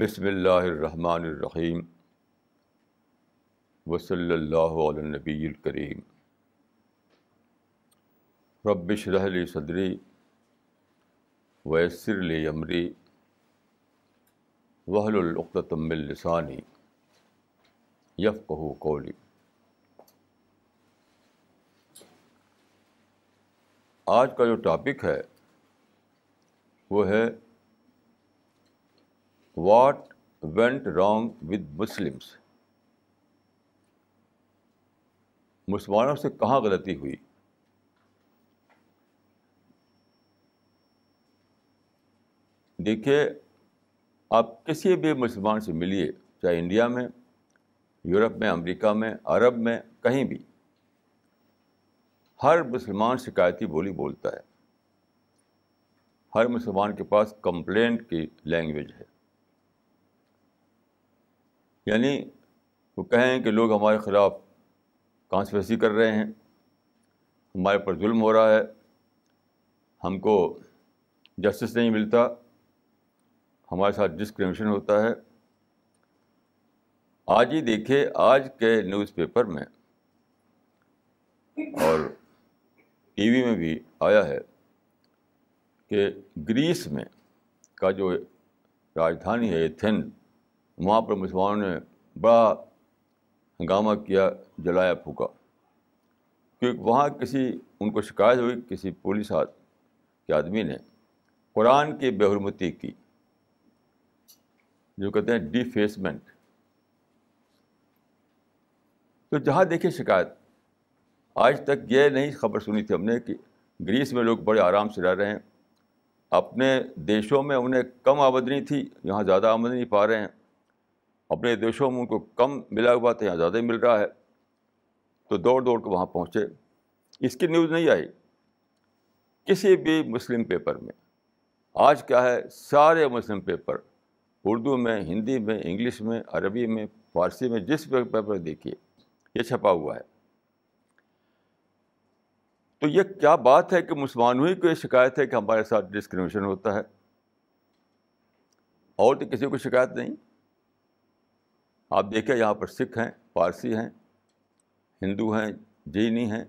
بسم اللہ الرحمن الرحیم وصلی اللہ علیہ نبی الکریم ربش رحلی صدری ویسر لی عمری وحل العقتم السانی یفقہ قولی آج کا جو ٹاپک ہے وہ ہے what went wrong with Muslims مسلمانوں سے کہاں غلطی ہوئی؟ دیکھیے، آپ کسی بھی مسلمان سے ملیے، چاہے انڈیا میں، یورپ میں، امریکہ میں، عرب میں، کہیں بھی، ہر مسلمان شکایتی بولی بولتا ہے۔ ہر مسلمان کے پاس کمپلینٹ کی لینگویج ہے۔ یعنی وہ کہیں کہ لوگ ہمارے خلاف کانسپریسی کر رہے ہیں، ہمارے پر ظلم ہو رہا ہے، ہم کو جسٹس نہیں ملتا، ہمارے ساتھ ڈسکریمنیشن ہوتا ہے۔ آج ہی دیکھے آج کے نیوز پیپر میں اور ٹی وی میں بھی آیا ہے کہ گریس میں کا جو راجدھانی ہے، ایتھن وہاں پر مسلمانوں نے بڑا ہنگامہ کیا، جلایا، پھونکا۔ کیونکہ وہاں کسی، ان کو شکایت ہوئی، کسی پولیس کے آدمی نے قرآن کی بے حرمتی کی، جو کہتے ہیں ڈیفیسمنٹ تو جہاں دیکھیے شکایت، آج تک یہ نہیں خبر سنی تھی ہم نے کہ گریس میں لوگ بڑے آرام سے رہ رہے ہیں۔ اپنے دیشوں میں انہیں کم آمدنی تھی، یہاں زیادہ آمدنی پا رہے ہیں۔ اپنے دیشوں میں ان کو کم ملا ہوا تھا یہاں زیادہ ہی مل رہا ہے، تو دوڑ دوڑ کے وہاں پہنچے۔ اس کی نیوز نہیں آئی کسی بھی مسلم پیپر میں۔ آج کیا ہے، سارے مسلم پیپر اردو میں، ہندی میں، انگلش میں، عربی میں، فارسی میں، جس پیپر دیکھیے، یہ چھپا ہوا ہے۔ تو یہ کیا بات ہے کہ مسلمانوں ہی کو یہ شکایت ہے کہ ہمارے ساتھ ڈسکریمنیشن ہوتا ہے؟ اور تو کسی کو شکایت نہیں۔ آپ دیکھیں یہاں پر سکھ ہیں پارسی ہیں، ہندو ہیں، جینی ہیں،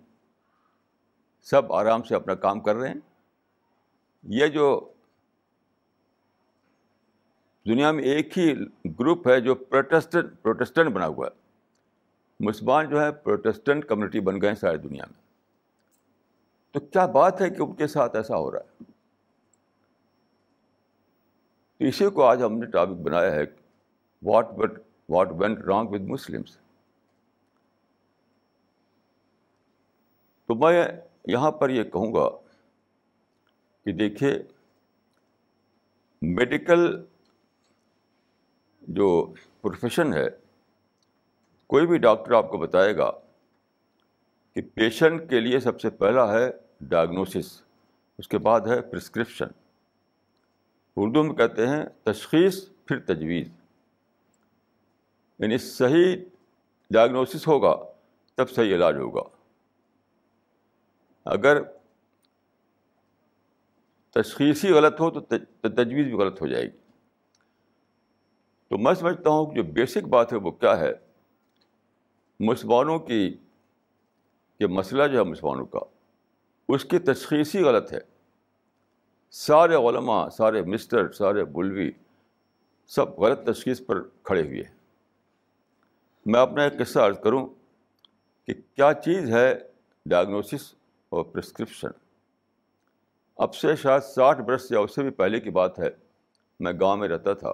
سب آرام سے اپنا کام کر رہے ہیں۔ یہ جو دنیا میں ایک ہی گروپ ہے جو پروٹیسٹنٹ پروٹیسٹنٹ بنا ہوا ہے۔ مسلمان جو ہے پروٹیسٹنٹ کمیونٹی بن گئے ہیں ساری دنیا میں۔ تو کیا بات ہے کہ ان کے ساتھ ایسا ہو رہا ہے؟ تو اسی کو آج ہم نے ٹاپک بنایا ہے، what but what went wrong with Muslims تو میں یہاں پر یہ کہوں گا کہ دیکھیے میڈیکل جو پروفیشن ہے، کوئی بھی ڈاکٹر آپ کو بتائے گا کہ پیشنٹ کے لیے سب سے پہلا ہے ڈائگنوسس اس کے بعد ہے پرسکرپشن اردو میں کہتے ہیں تشخیص، پھر تجویز۔ یعنی صحیح ڈائگنوسس ہوگا، تب صحیح علاج ہوگا۔ اگر تشخیصی غلط ہو تو تجویز بھی غلط ہو جائے گی۔ تو میں سمجھتا ہوں کہ جو بیسک بات ہے وہ کیا ہے؟ مسلمانوں کی یہ مسئلہ جو ہے مسلمانوں کا، اس کی تشخیصی غلط ہے۔ سارے علماء، سارے مسٹر سارے بلوی، سب غلط تشخیص پر کھڑے ہوئے ہیں۔ میں اپنا ایک قصہ عرض کروں کہ کیا چیز ہے ڈائگنوسس اور پرسکرپشن اب سے شاید ساٹھ برس یا اس سے بھی پہلے کی بات ہے، میں گاؤں میں رہتا تھا۔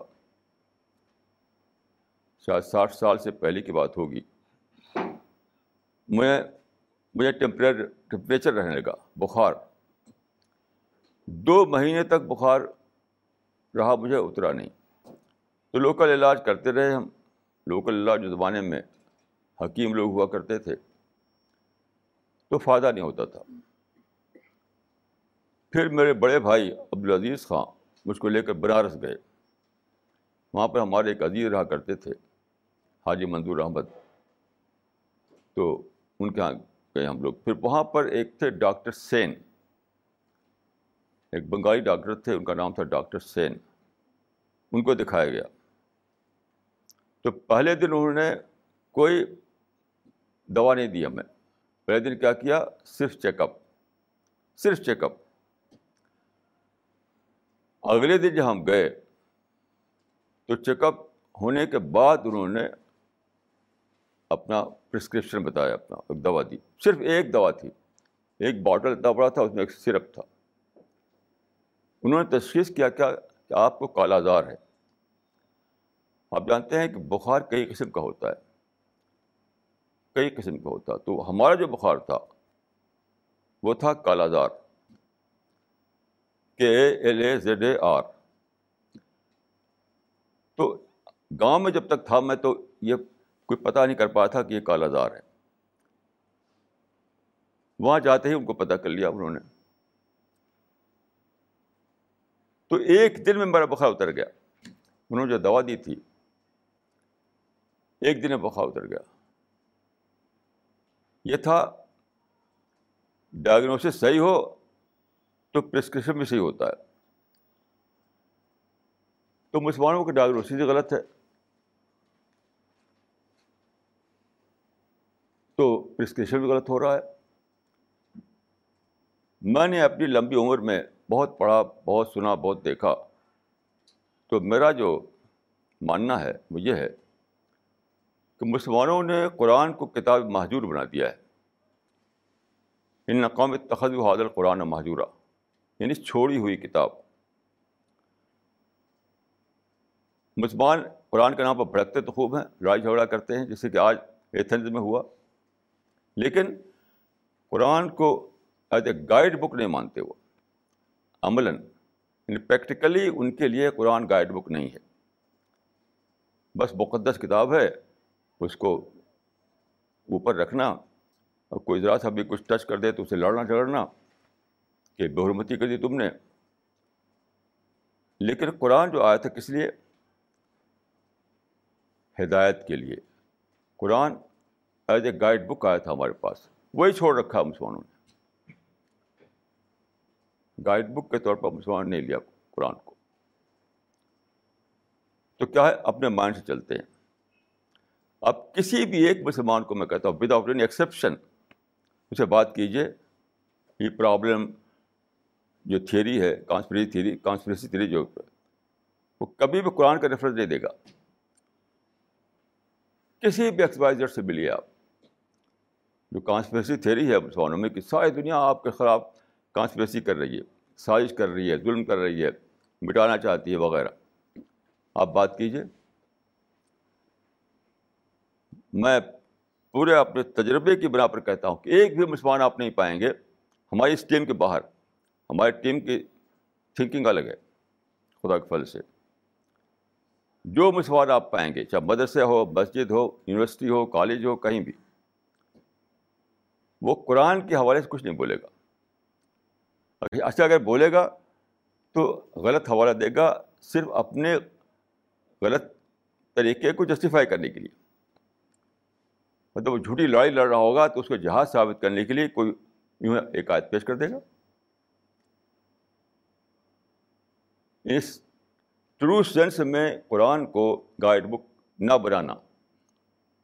شاید ساٹھ سال سے پہلے کی بات ہوگی۔ میں، مجھے ٹیمپر ٹمپریچر رہنے لگا، بخار۔ دو مہینے تک بخار رہا، مجھے اترا نہیں۔ تو لوکل علاج کرتے رہے ہم۔ لوکل علاج جو زمانے میں حکیم لوگ ہوا کرتے تھے تو فائدہ نہیں ہوتا تھا۔ پھر میرے بڑے بھائی عبدالعزیز خان مجھ کو لے کر بنارس گئے۔ وہاں پر ہمارے ایک عزیز رہا کرتے تھے، حاجی منظور احمد۔ تو ان کے یہاں گئے ہم لوگ۔ پھر وہاں پر ایک تھے ڈاکٹر سین۔ ایک بنگالی ڈاکٹر تھے، ان کا نام تھا ڈاکٹر سین۔ ان کو دکھایا گیا۔ تو پہلے دن انہوں نے کوئی دوا نہیں دی ہمیں۔ پہلے دن کیا کیا؟ صرف چیک اپ صرف چیک اپ اگلے دن جب ہم گئے تو چیک اپ ہونے کے بعد انہوں نے اپنا پرسکرپشن بتایا، اپنا ایک دوا دی۔ صرف ایک دوا تھی۔ ایک باٹل اتنا بڑا تھا، اس میں ایک سرپ تھا۔ انہوں نے تشخیص کیا کیا، کہ آپ کو کالا زار ہے۔ آپ جانتے ہیں کہ بخار کئی قسم کا ہوتا ہے۔ کئی قسم کا ہوتا تو ہمارا جو بخار تھا، وہ تھا kala azar K L A Z A R. تو گاؤں میں جب تک تھا میں تو یہ کوئی پتہ نہیں کر پایا تھا کہ یہ کالا زار ہے۔ وہاں جاتے ہی ان کو پتہ کر لیا انہوں نے۔ تو ایک دن میں میرا بخار اتر گیا۔ انہوں نے جو دوا دی تھی ایک دن میں بخار اتر گیا۔ یہ تھا ڈائگنوسس صحیح ہو تو پرسکرپشن بھی صحیح ہوتا ہے۔ تو مسلمانوں کی ڈائگنوسس غلط ہے۔ تو پرسکرپشن بھی غلط ہو رہا ہے۔ میں نے اپنی لمبی عمر میں بہت پڑھا، بہت سنا، بہت دیکھا۔ تو میرا جو ماننا ہے وہ یہ ہے کہ مسلمانوں نے قرآن کو کتاب محجور بنا دیا ہے۔ ان نقام تخذ و حاضر قرآن محجورہ یعنی چھوڑی ہوئی کتاب۔ مسلمان قرآن کے نام پر بھڑکتے تو خوب ہیں، لڑائی جھگڑا کرتے ہیں، جیسے کہ آج ایتھنز میں ہوا۔ لیکن قرآن کو ایز اے گائیڈ بک نہیں مانتے وہ۔ عملاً یعنی پریکٹیکلی ان کے لیے قرآن گائیڈ بک نہیں ہے۔ بس مقدس کتاب ہے۔ اس کو اوپر رکھنا اور کوئی ذرا سا بھی کچھ ٹچ کر دے تو اسے لڑنا جھگڑنا کہ بہرمتی کر دی تم نے۔ لیکن قرآن جو آیا تھا کس لیے؟ ہدایت کے لیے۔ قرآن ایز اے گائیڈ بک آیا تھا ہمارے پاس۔ وہی چھوڑ رکھا مسلمانوں نے۔ گائیڈ بک کے طور پر مسلمان نہیں لیا قرآن کو۔ تو کیا ہے؟ اپنے مائنڈ سے چلتے ہیں۔ اب کسی بھی ایک مسلمان کو میں کہتا ہوں وداؤٹ اینی ایکسیپشن اسے بات کیجیے یہ پرابلم جو تھیری ہے کانسپریسی تھیری کانسپریسی تھیری جو وہ کبھی بھی قرآن کا ریفرنس نہیں دے گا۔ کسی بھی ایکسپائزر سے ملیے آپ، جو کانسپریسی تھیری ہے مسلمانوں میں، کہ ساری دنیا آپ کے خلاف کانسپریسی کر رہی ہے، سازش کر رہی ہے، ظلم کر رہی ہے، مٹانا چاہتی ہے، وغیرہ۔ آپ بات کیجیے میں پورے اپنے تجربے کی بنا پر کہتا ہوں کہ ایک بھی مسلمان آپ نہیں پائیں گے، ہماری اس ٹیم کے باہر، ہماری ٹیم کی تھنکنگ الگ ہے، خدا کے پھل سے۔ جو مسلمان آپ پائیں گے، چاہے مدرسے ہو، مسجد ہو، یونیورسٹی ہو، کالج ہو، کہیں بھی، وہ قرآن کے حوالے سے کچھ نہیں بولے گا۔ اچھا اگر بولے گا تو غلط حوالہ دے گا صرف اپنے غلط طریقے کو جسٹیفائی کرنے کے لیے۔ مطلب وہ جھوٹی لڑائی لڑ رہا ہوگا تو اس کو جہاز ثابت کرنے کے لیے کوئی یوں ایک آیت پیش کر دے گا۔ اس ٹرو سینس میں قرآن کو گائیڈ بک نہ بنانا،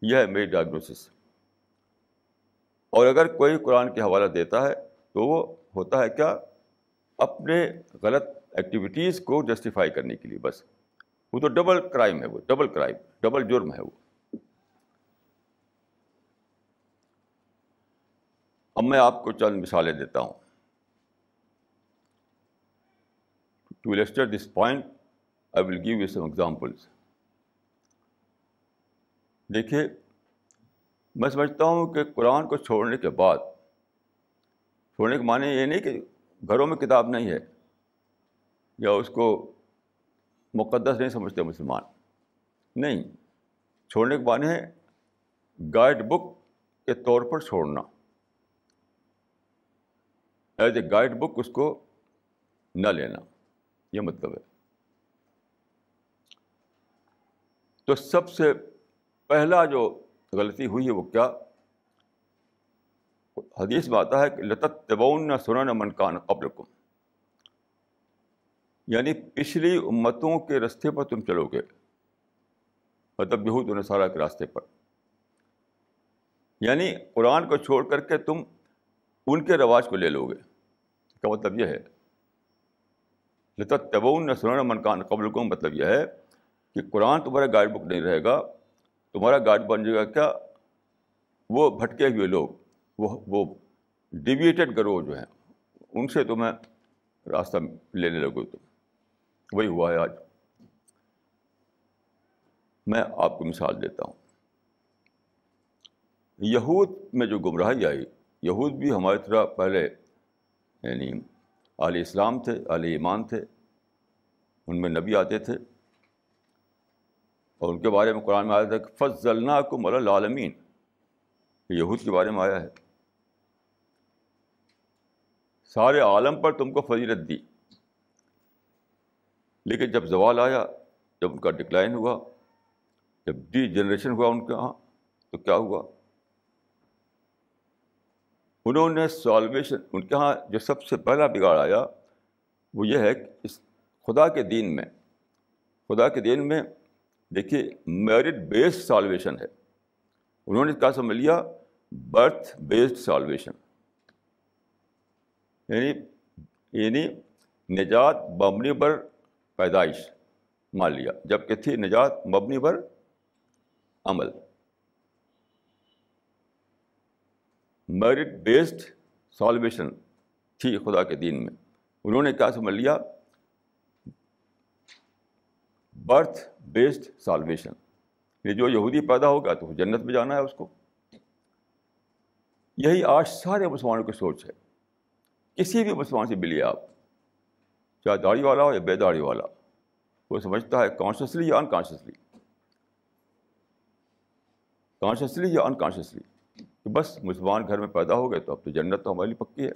یہ ہے میری ڈائگنوسس اور اگر کوئی قرآن کے حوالہ دیتا ہے تو وہ ہوتا ہے کیا؟ اپنے غلط ایکٹیویٹیز کو جسٹیفائی کرنے کے لیے بس۔ وہ تو ڈبل کرائم ہے، وہ ڈبل کرائم ڈبل جرم ہے وہ۔ اب میں آپ کو چند مثالیں دیتا ہوں۔ To illustrate this point I will give you some examples دیکھیے، میں سمجھتا ہوں کہ قرآن کو چھوڑنے کے بعد، چھوڑنے کے معنی یہ نہیں کہ گھروں میں کتاب نہیں ہے یا اس کو مقدس نہیں سمجھتے مسلمان۔ نہیں، چھوڑنے کے معنی ہے گائیڈ بک کے طور پر چھوڑنا۔ ایز اے گائیڈ بک اس کو نہ لینا۔ یہ مطلب ہے۔ تو سب سے پہلا جو غلطی ہوئی ہے وہ کیا؟ حدیث میں آتا ہے کہ لطت تبون نہ سنا نہ منکان قبل کم یعنی پچھلی امتوں کے رستے پر تم چلو گے۔ مطلب یہود و نصارہ کے راستے پر۔ یعنی قرآن کو چھوڑ کر کے تم ان کے رواج کو لے لو گے۔ کا مطلب یہ ہے۔ لتا تبون نہ منکان قبل کو مطلب یہ ہے کہ قرآن تمہارا گائیڈ بک نہیں رہے گا۔ تمہارا گائیڈ بن جائے گا کیا؟ وہ بھٹکے ہوئے لوگ۔ وہ وہ ڈیویٹیڈ گروہ جو ہیں، ان سے تمہیں راستہ لینے لگو۔ تم وہی ہوا ہے آج۔ میں آپ کو مثال دیتا ہوں۔ یہود میں جو گمراہی آئی یہود بھی ہماری طرح پہلے یعنی علیہ اسلام تھے علیہ ایمان تھے، ان میں نبی آتے تھے۔ اور ان کے بارے میں قرآن میں آیا تھا کہ فض کو مل العالمین یہود کے بارے میں آیا ہے۔ سارے عالم پر تم کو فضیلت دی۔ لیکن جب زوال آیا، جب ان کا ڈکلائن ہوا، جب ڈی جنریشن ہوا ان کے یہاں تو کیا ہوا؟ انہوں نے سالویشن ان کے یہاں جو سب سے پہلا بگاڑ آیا، وہ یہ ہے کہ اس خدا کے دین میں، خدا کے دین میں دیکھیے میرٹ بیسڈ سالویشن ہے۔ انہوں نے کیا سمجھ لیا؟ برتھ بیسڈ سالویشن یعنی یعنی نجات مبنی پر پیدائش، مان لیا۔ جبکہ تھی نجات مبنی پر عمل۔ میرٹ بیسڈ سالویشن تھی خدا کے دین میں۔ انہوں نے کیا سمجھ لیا؟ Birth based salvation. یہ جو یہودی پیدا ہوگا تو جنت میں جانا ہے اس کو۔ یہی آج سارے مسلمانوں کی سوچ ہے۔ کسی بھی مسلمان سے ملیے آپ، چاہے داڑھی والا ہو یا بے داڑھی والا، وہ سمجھتا ہے کانشیسلی یا انکانشیسلی کانشیسلی یا انکانشیسلی کہ بس مسلمان گھر میں پیدا ہو گئے تو اب تو جنت تو ہماری پکی ہے۔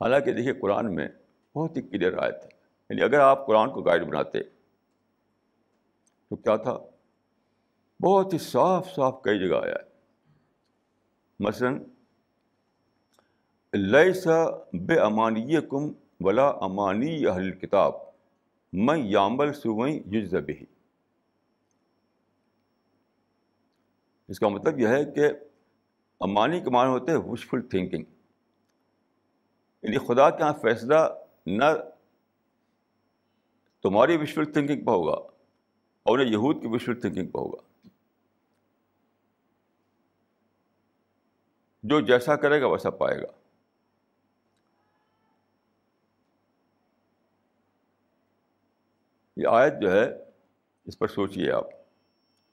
حالانکہ دیکھیے قرآن میں بہت ہی کلیئر آئے تھے یعنی اگر آپ قرآن کو گائیڈ بناتے تو کیا تھا؟ بہت ہی صاف صاف کئی جگہ آیا ہے۔ مثلاً لئی سا بے امانی کم ولا امانی اہل کتاب میں یامل سوئیں یوز بھی اس کا مطلب یہ ہے کہ امانی کے معنی ہوتے ہیں وشفل تھنکنگ یعنی خدا کے یہاں فیصلہ نہ تمہاری وشفل تھنکنگ پہ ہوگا اور نہ یہود کی وشفل تھنکنگ پہ ہوگا۔ جو جیسا کرے گا ویسا پائے گا۔ یہ آیت جو ہے اس پر سوچیے آپ۔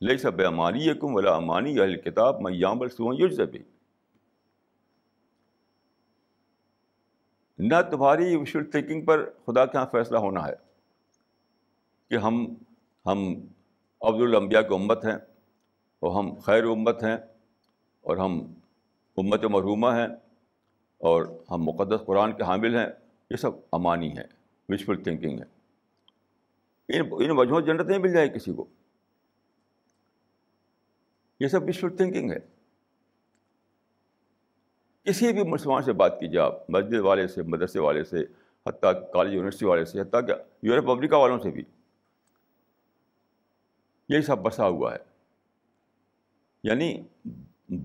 لئی سب امانی کم ولا امانی اہل کتاب میں یامل سو یوز بھی نہ تمہاری وشول تھنکنگ پر خدا کے یہاں فیصلہ ہونا ہے کہ ہم ہم عبد الانبیاء کی امت ہیں اور ہم خیر امت ہیں اور ہم امت مرحومہ ہیں اور ہم مقدس قرآن کے حامل ہیں۔ یہ سب امانی ہیں وشفل تھنکنگ ہے ان ان وجہ جنت نہیں مل جائے کسی کو۔ یہ سب وشفل تھنکنگ ہے۔ کسی بھی مسلمان سے بات کیجیے آپ، مسجد والے سے، مدرسے والے سے، حتیٰ کالج یونیورسٹی والے سے، حتیٰ کہ یورپ امریکہ والوں سے بھی۔ یہی سب بسا ہوا ہے۔ یعنی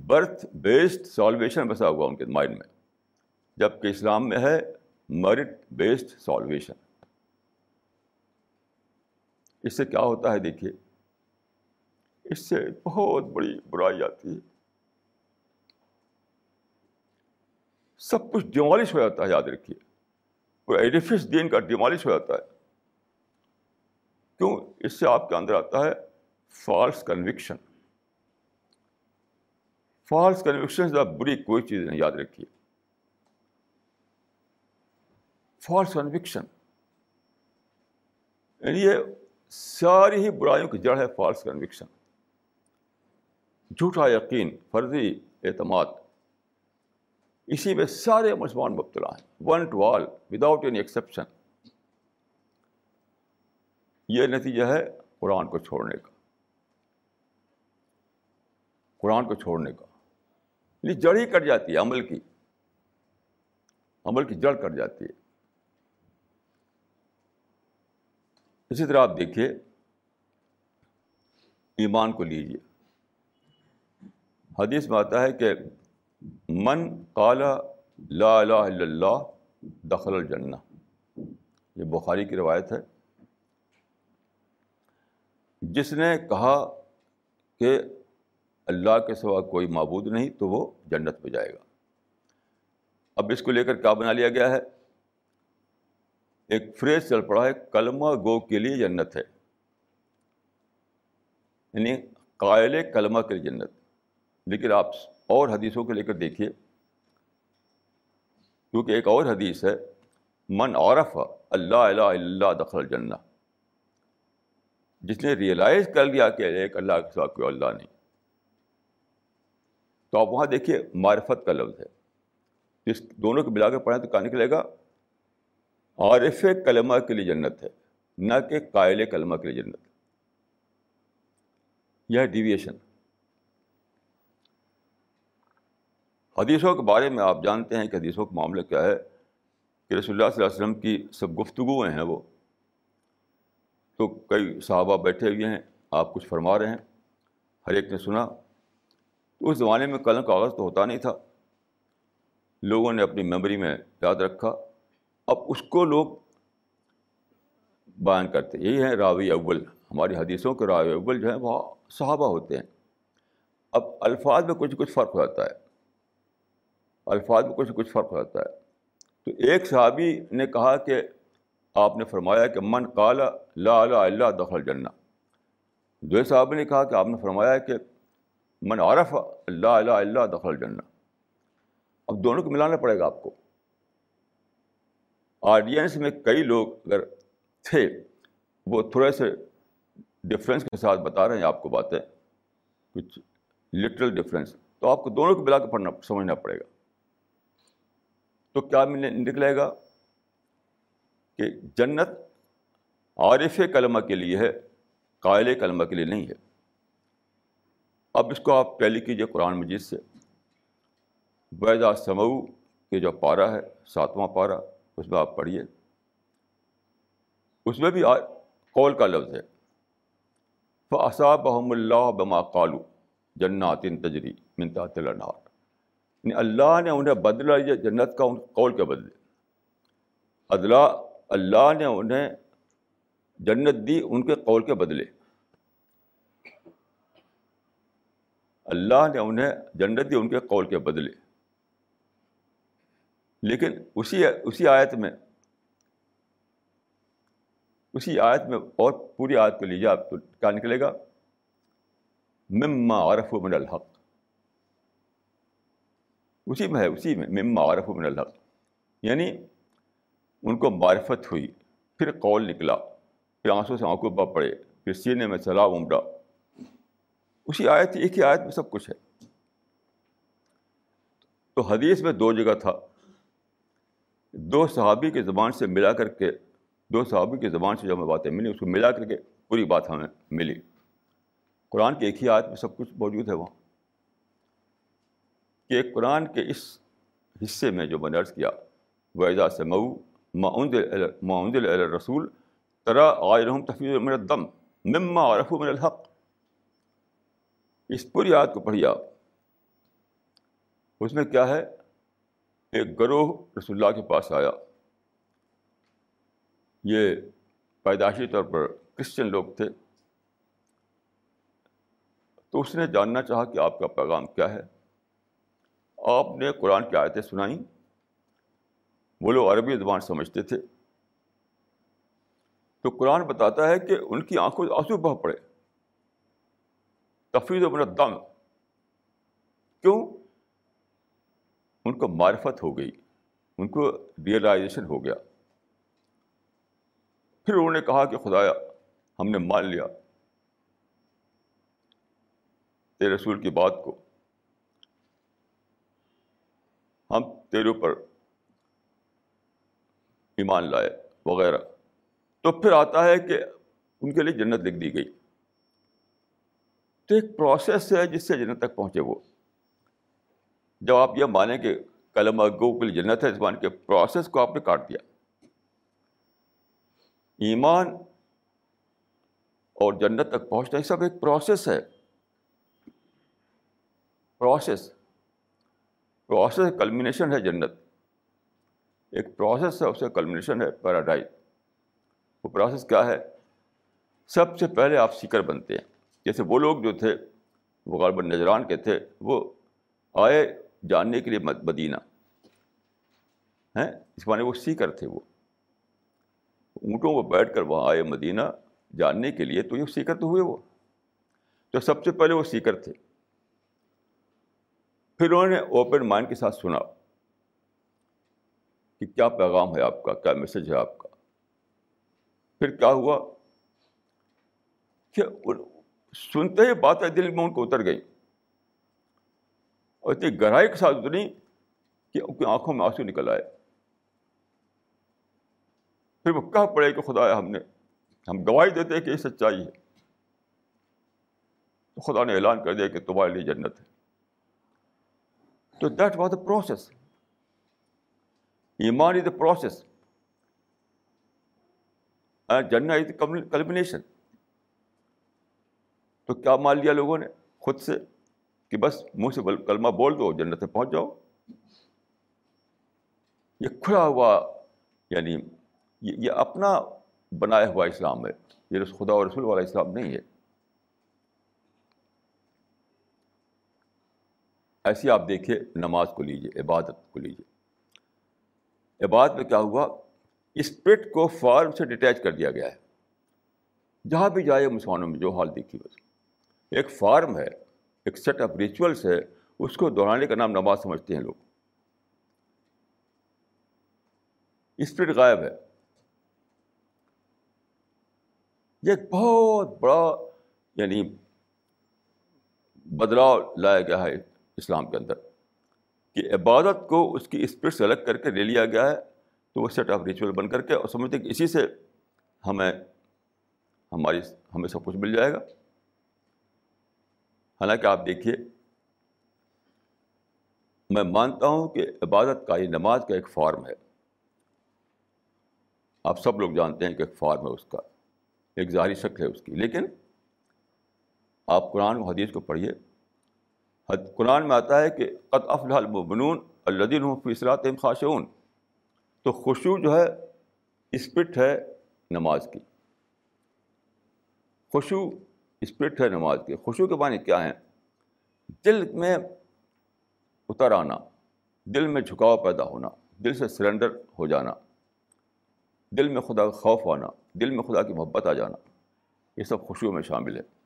برتھ بیسڈ سالویشن بسا ہوا ان کے مائنڈ میں۔ جبکہ اسلام میں ہے مرٹ بیسڈ سالویشن اس سے کیا ہوتا ہے دیکھیے۔ اس سے بہت بڑی برائی آتی ہے۔ سب کچھ ڈیمالش ہو جاتا ہے، یاد رکھیے۔ پورا ایڈیفس دین کا ڈیمالش ہو جاتا ہے۔ کیوں؟ اس سے آپ کے اندر آتا ہے فالس کنوکشن۔ فالس کنوکشن بری کوئی چیز نہیں، یاد رکھیے۔ False conviction. یعنی یہ ساری ہی برائیوں کی جڑ ہے فالس کنوکشن۔ جھوٹا یقین، فرضی اعتماد۔ اسی میں سارے مسلمان مبتلا ہیں۔ One two all without any exception یہ نتیجہ ہے قرآن کو چھوڑنے کا۔ قرآن کو چھوڑنے کا۔ یعنی جڑ ہی کٹ جاتی ہے، عمل کی۔ عمل کی جڑ کٹ جاتی ہے۔ اسی طرح آپ دیکھیے، ایمان کو لیجیے۔ حدیث میں آتا ہے کہ من قالا لا الہ الا اللہ دخل الجنہ۔ یہ بخاری کی روایت ہے۔ جس نے کہا کہ اللہ کے سوا کوئی معبود نہیں تو وہ جنت پہ جائے گا۔ اب اس کو لے کر کیا بنا لیا گیا ہے؟ ایک فریز چل پڑا ہے، کلمہ گو کے لیے جنت ہے۔ یعنی قائل کلمہ کے لیے جنت۔ لیکن آپ اور حدیثوں کو لے کر دیکھیے، کیونکہ ایک اور حدیث ہے، من عورف اللہ الہ اللہ دخل جنہ جس نے ریئلائز کر لیا کہ ایک اللہ کے ساتھ کوئی اللہ نہیں۔ تو آپ وہاں دیکھیے، معرفت کا لفظ ہے۔ اس دونوں کو ملا کر پڑھیں تو کہاں نکلے گا؟ عارف کلمہ کے لیے جنت ہے، نہ کہ قائل کلمہ کے لیے جنت۔ یہ ڈیویشن حدیثوں کے بارے میں آپ جانتے ہیں کہ حدیثوں کا معاملہ کیا ہے کہ رسول اللہ صلی اللہ علیہ وسلم کی سب گفتگویں ہیں وہ۔ تو کئی صحابہ بیٹھے ہوئے ہیں، آپ کچھ فرما رہے ہیں، ہر ایک نے سنا۔ تو اس زمانے میں قلم کاغذ تو ہوتا نہیں تھا۔ لوگوں نے اپنی میموری میں یاد رکھا۔ اب اس کو لوگ بیان کرتے۔ یہی ہیں راوی اول۔ ہماری حدیثوں کے راوی اول جو ہیں، وہ صحابہ ہوتے ہیں۔ اب الفاظ میں کچھ کچھ فرق ہو جاتا ہے۔ الفاظ میں کچھ کچھ فرق ہو جاتا ہے۔ تو ایک صحابی نے کہا کہ آپ نے فرمایا کہ من کالا لا الہ اللہ دخل جنہ دو صاحب نے کہا کہ آپ نے فرمایا کہ من عارف اللہ الہ اللہ دخل جنہ اب دونوں کو ملانا پڑے گا آپ کو۔ آڈینس میں کئی لوگ اگر تھے، وہ تھوڑے سے ڈفرینس کے ساتھ بتا رہے ہیں آپ کو باتیں۔ کچھ لٹرل ڈفرینس تو آپ کو دونوں کو ملا کے پڑھنا، سمجھنا پڑے گا۔ تو کیا نکلے گا کہ جنت عارف کلمہ کے لیے ہے، قائل کلمہ کے لیے نہیں ہے۔ اب اس کو آپ ٹیلی کیجیے قرآن مجید سے۔ بیضا سمعو کے جو پارا ہے، ساتواں پارا، اس میں آپ پڑھیے اس میں بھی قول کا لفظ ہے۔ فصاب بحم اللہ بما قالو جنات تجری منتا النہار یعنی اللہ نے انہیں بدلا یہ جنت کا ان قول کے بدلے؟ ادلا اللہ نے انہیں جنت دی، ان کے قول کے بدلے۔ اللہ نے انہیں جنت دی، ان کے قول کے بدلے۔ لیکن اسی اسی آیت میں، اسی آیت میں اور پوری آیت کو لیجیے، آپ تو کیا نکلے گا؟ مما عرف من الحق۔ اسی میں ہے اسی میں مما عارف من الحق یعنی ان کو معرفت ہوئی، پھر قول نکلا، پھر آنسوں سے آنکھوں پر پڑے، پھر سینے میں سلا امڑا اسی آیت ایک ہی آیت میں سب کچھ ہے۔ تو حدیث میں دو جگہ تھا۔ دو صحابی کی زبان سے ملا کر کے، دو صحابی کی زبان سے جو ہمیں باتیں ملی، اس کو ملا کر کے پوری بات ہمیں ملی۔ قرآن کی ایک ہی آیت میں سب کچھ موجود ہے وہاں۔ کہ قرآن کے اس حصے میں جو میں نے عرض کیا ویزا سے مئو معند رسول ترا آج رحم تفیظ من دم مما عرف من الحق۔ اس پوری یاد کو پڑھیے آپ اس میں کیا ہے؟ ایک گروہ رسول اللہ کے پاس آیا۔ یہ پیدائشی طور پر کرسچن لوگ تھے۔ تو اس نے جاننا چاہا کہ آپ کا پیغام کیا ہے۔ آپ نے قرآن کی آیتیں سنائیں۔ وہ لوگ عربی زبان سمجھتے تھے۔ تو قرآن بتاتا ہے کہ ان کی آنکھوں سے آنسو بہ پڑے۔ تفریح و دم۔ کیوں؟ ان کو معرفت ہو گئی۔ ان کو ریئلائزیشن ہو گیا۔ پھر انہوں نے کہا کہ خدایا، ہم نے مان لیا۔ تیرے رسول کی بات کو۔ ہم تیرے اوپر ایمان لائے وغیرہ۔ تو پھر آتا ہے کہ ان کے لیے جنت لکھ دی گئی۔ تو ایک پروسیس ہے جس سے جنت تک پہنچے وہ۔ جب آپ یہ مانیں کہ قلم اگو کے لیے جنت ہے زبان کے پروسیس کو آپ نے کاٹ دیا۔ ایمان اور جنت تک پہنچنا، یہ سب ایک پروسیس ہے۔ پروسیس پروسیس کلمنیشن ہے جنت۔ ایک پروسیس ہے، اس کا کلمنیشن ہے پیراڈائز وہ پروسیس کیا ہے؟ سب سے پہلے آپ سیکر بنتے ہیں۔ جیسے وہ لوگ جو تھے، وہ غالب نجران کے تھے، وہ آئے جاننے کے لیے مدینہ۔ ہیں؟ اس معنی وہ سیکر تھے وہ۔ اونٹوں کو بیٹھ کر وہاں آئے مدینہ، جاننے کے لیے تو یہ سیکر تو ہوئے وہ۔ تو سب سے پہلے وہ سیکر تھے۔ پھر انہوں نے اوپن مائنڈ کے ساتھ سنا کہ کیا پیغام ہے آپ کا، کیا میسج ہے آپ کا۔ پھر کیا ہوا کہ سنتے ہی باتیں دل میں ان کو اتر گئی اور اتنی گہرائی کے ساتھ اتری کہ ان کی آنکھوں میں آنسو نکل آئے۔ پھر وہ کہہ پڑے کہ خدا ہم نے ہم گواہی دیتے کہ یہ سچائی ہے۔ تو خدا نے اعلان کر دیا کہ تمہارے لیے جنت ہے۔ تو دیٹ واز دا پروسیس ایمان از دا پروسیس جنت از کلمنیشن تو کیا مان لیا لوگوں نے خود سے کہ بس منہ سے کلمہ بول دو جنت سے پہنچ جاؤ یہ کھلا ہوا یعنی یہ اپنا بنایا ہوا اسلام ہے یہ خدا و رسول والا اسلام نہیں ہے ایسی آپ دیکھیے، نماز کو لیجیے عبادت کو لیجیے عبادت میں کیا ہوا؟ اسپرٹ کو فارم سے ڈیٹیچ کر دیا گیا ہے۔ جہاں بھی جائے مسلمانوں میں جو حال دیکھی بس۔ ایک فارم ہے، ایک سیٹ آف ریچولس ہے، اس کو دہرانے کا نام نماز سمجھتے ہیں لوگ۔ اسپرٹ غائب ہے۔ یہ ایک بہت بڑا یعنی بدلاؤ لایا گیا ہے۔ اسلام کے اندر کہ عبادت کو اس کی اسپرٹ سے الگ کر کے لے لیا گیا ہے، تو وہ سیٹ آف ریچول بن کر کے اور سمجھتے کہ اسی سے ہمیں، ہماری، ہمیں سب کچھ مل جائے گا۔ حالانکہ آپ دیکھیے، میں مانتا ہوں کہ عبادت کا یہ نماز کا ایک فارم ہے۔ آپ سب لوگ جانتے ہیں کہ ایک فارم ہے اس کا، ایک ظاہری شکل ہے اس کی۔ لیکن آپ قرآن و حدیث کو پڑھیے۔ قرآن میں آتا ہے کہ قط افلاح المبنون الدین ہوں فیصلات خاشون تو خوشو جو ہے اسپرٹ ہے نماز کی۔ خوشو اسپرٹ ہے نماز کی۔ خوشو کے معنی کیا ہیں؟ دل میں اتر آنا، دل میں جھکاؤ پیدا ہونا، دل سے سرنڈر ہو جانا، دل میں خدا کا خوف آنا، دل میں خدا کی محبت آ جانا، یہ سب خوشیوں میں شامل ہے۔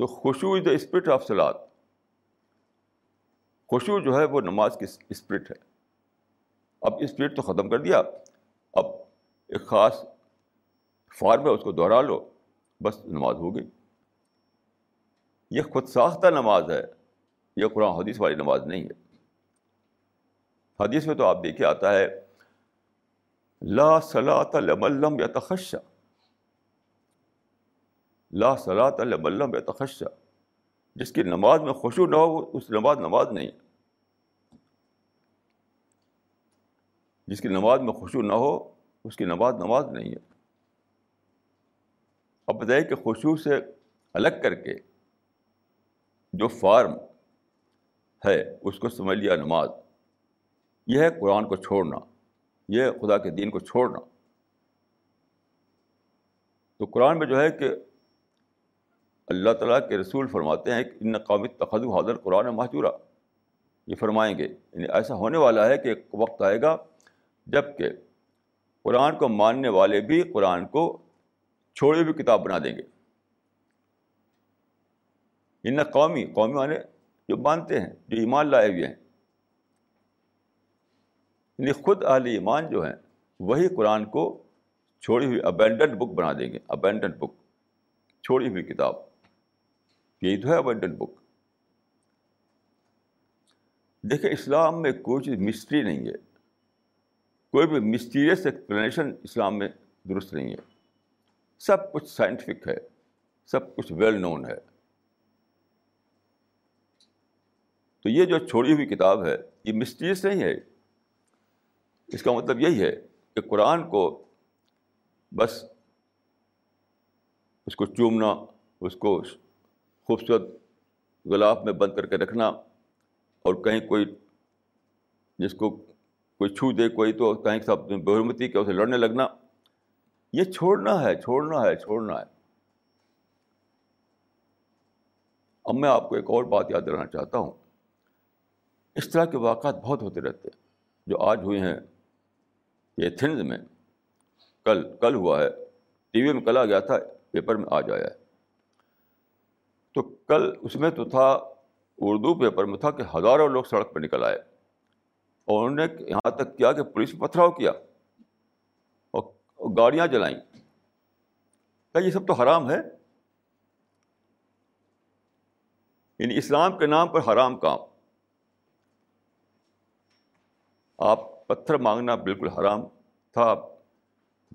تو خوشو از دا اسپرٹ آف سلاد خوشو جو ہے وہ نماز کی اسپرٹ ہے۔ اب اسپرٹ تو ختم کر دیا۔ اب ایک خاص فارم ہے، اس کو دوہرا لو۔ بس نماز ہو گئی۔ یہ خود ساختہ نماز ہے۔ یہ قرآن حدیث والی نماز نہیں ہے۔ حدیث میں تو آپ دیکھے آتا ہے، لا صلاۃ لم یا تخشا لا صلاۃ لم یا تخشا جس کی نماز میں خوشو نہ ہو، اس نماز نماز نہیں جس کی نماز میں خوشو نہ ہو، اس کی نماز نماز نہیں ہے. اب بتائیے کہ خوشو سے الگ کر کے جو فارم ہے، اس کو سمجھ لیا نماز. یہ ہے قرآن کو چھوڑنا. یہ خدا کے دین کو چھوڑنا. تو قرآن میں جو ہے کہ اللہ تعالیٰ کے رسول فرماتے ہیں کہ ان قومی تخذ حاضر قرآن محجورہ یہ فرمائیں گے۔ یعنی ایسا ہونے والا ہے کہ ایک وقت آئے گا جبکہ قرآن کو ماننے والے بھی قرآن کو چھوڑے ہوئی کتاب بنا دیں گے۔ ان قومی قومی والے جو مانتے ہیں، جو ایمان لائے ہوئے ہیں۔ یعنی خود اہل ایمان جو ہیں، وہی قرآن کو چھوڑی ہوئی ابینڈنٹ بک بنا دیں گے۔ ابینڈنٹ بک چھوڑی ہوئی کتاب۔ یہی تو ہے ابینڈنٹ بک دیکھیں اسلام میں کوئی چیز مسٹری نہیں ہے. کوئی بھی مسٹیریس ایکسپلینیشن اسلام میں درست نہیں ہے. سب کچھ سائنٹیفک ہے. سب کچھ ویل نون ہے. تو یہ جو چھوڑی ہوئی کتاب ہے، یہ مسٹریس نہیں ہے. اس کا مطلب یہی ہے کہ قرآن کو بس اس کو چومنا، اس کو خوبصورت غلاف میں بند کر کے رکھنا اور کہیں کوئی جس کو کوئی چھو دے، کوئی تو کہیں سب بحرمتی کے اسے لڑنے لگنا۔ یہ چھوڑنا ہے چھوڑنا ہے چھوڑنا ہے۔ اب میں آپ کو ایک اور بات یاد دلانا چاہتا ہوں۔ اس طرح کے واقعات بہت ہوتے رہتے ہیں جو آج ہوئے ہیں ایتھنز میں۔ کل کل ہوا ہے۔ ٹی وی میں کل آ گیا تھا، پیپر میں آج آیا ہے۔ تو کل اس میں تو تھا اردو پیپر میں تھا کہ ہزاروں لوگ سڑک پہ نکل آئے اور انہوں نے یہاں تک کیا کہ پولیس پتھراؤ کیا اور گاڑیاں جلائیں کیا یہ سب تو حرام ہے۔ یعنی اسلام کے نام پر حرام کام۔ آپ پتھر مانگنا بالکل حرام تھا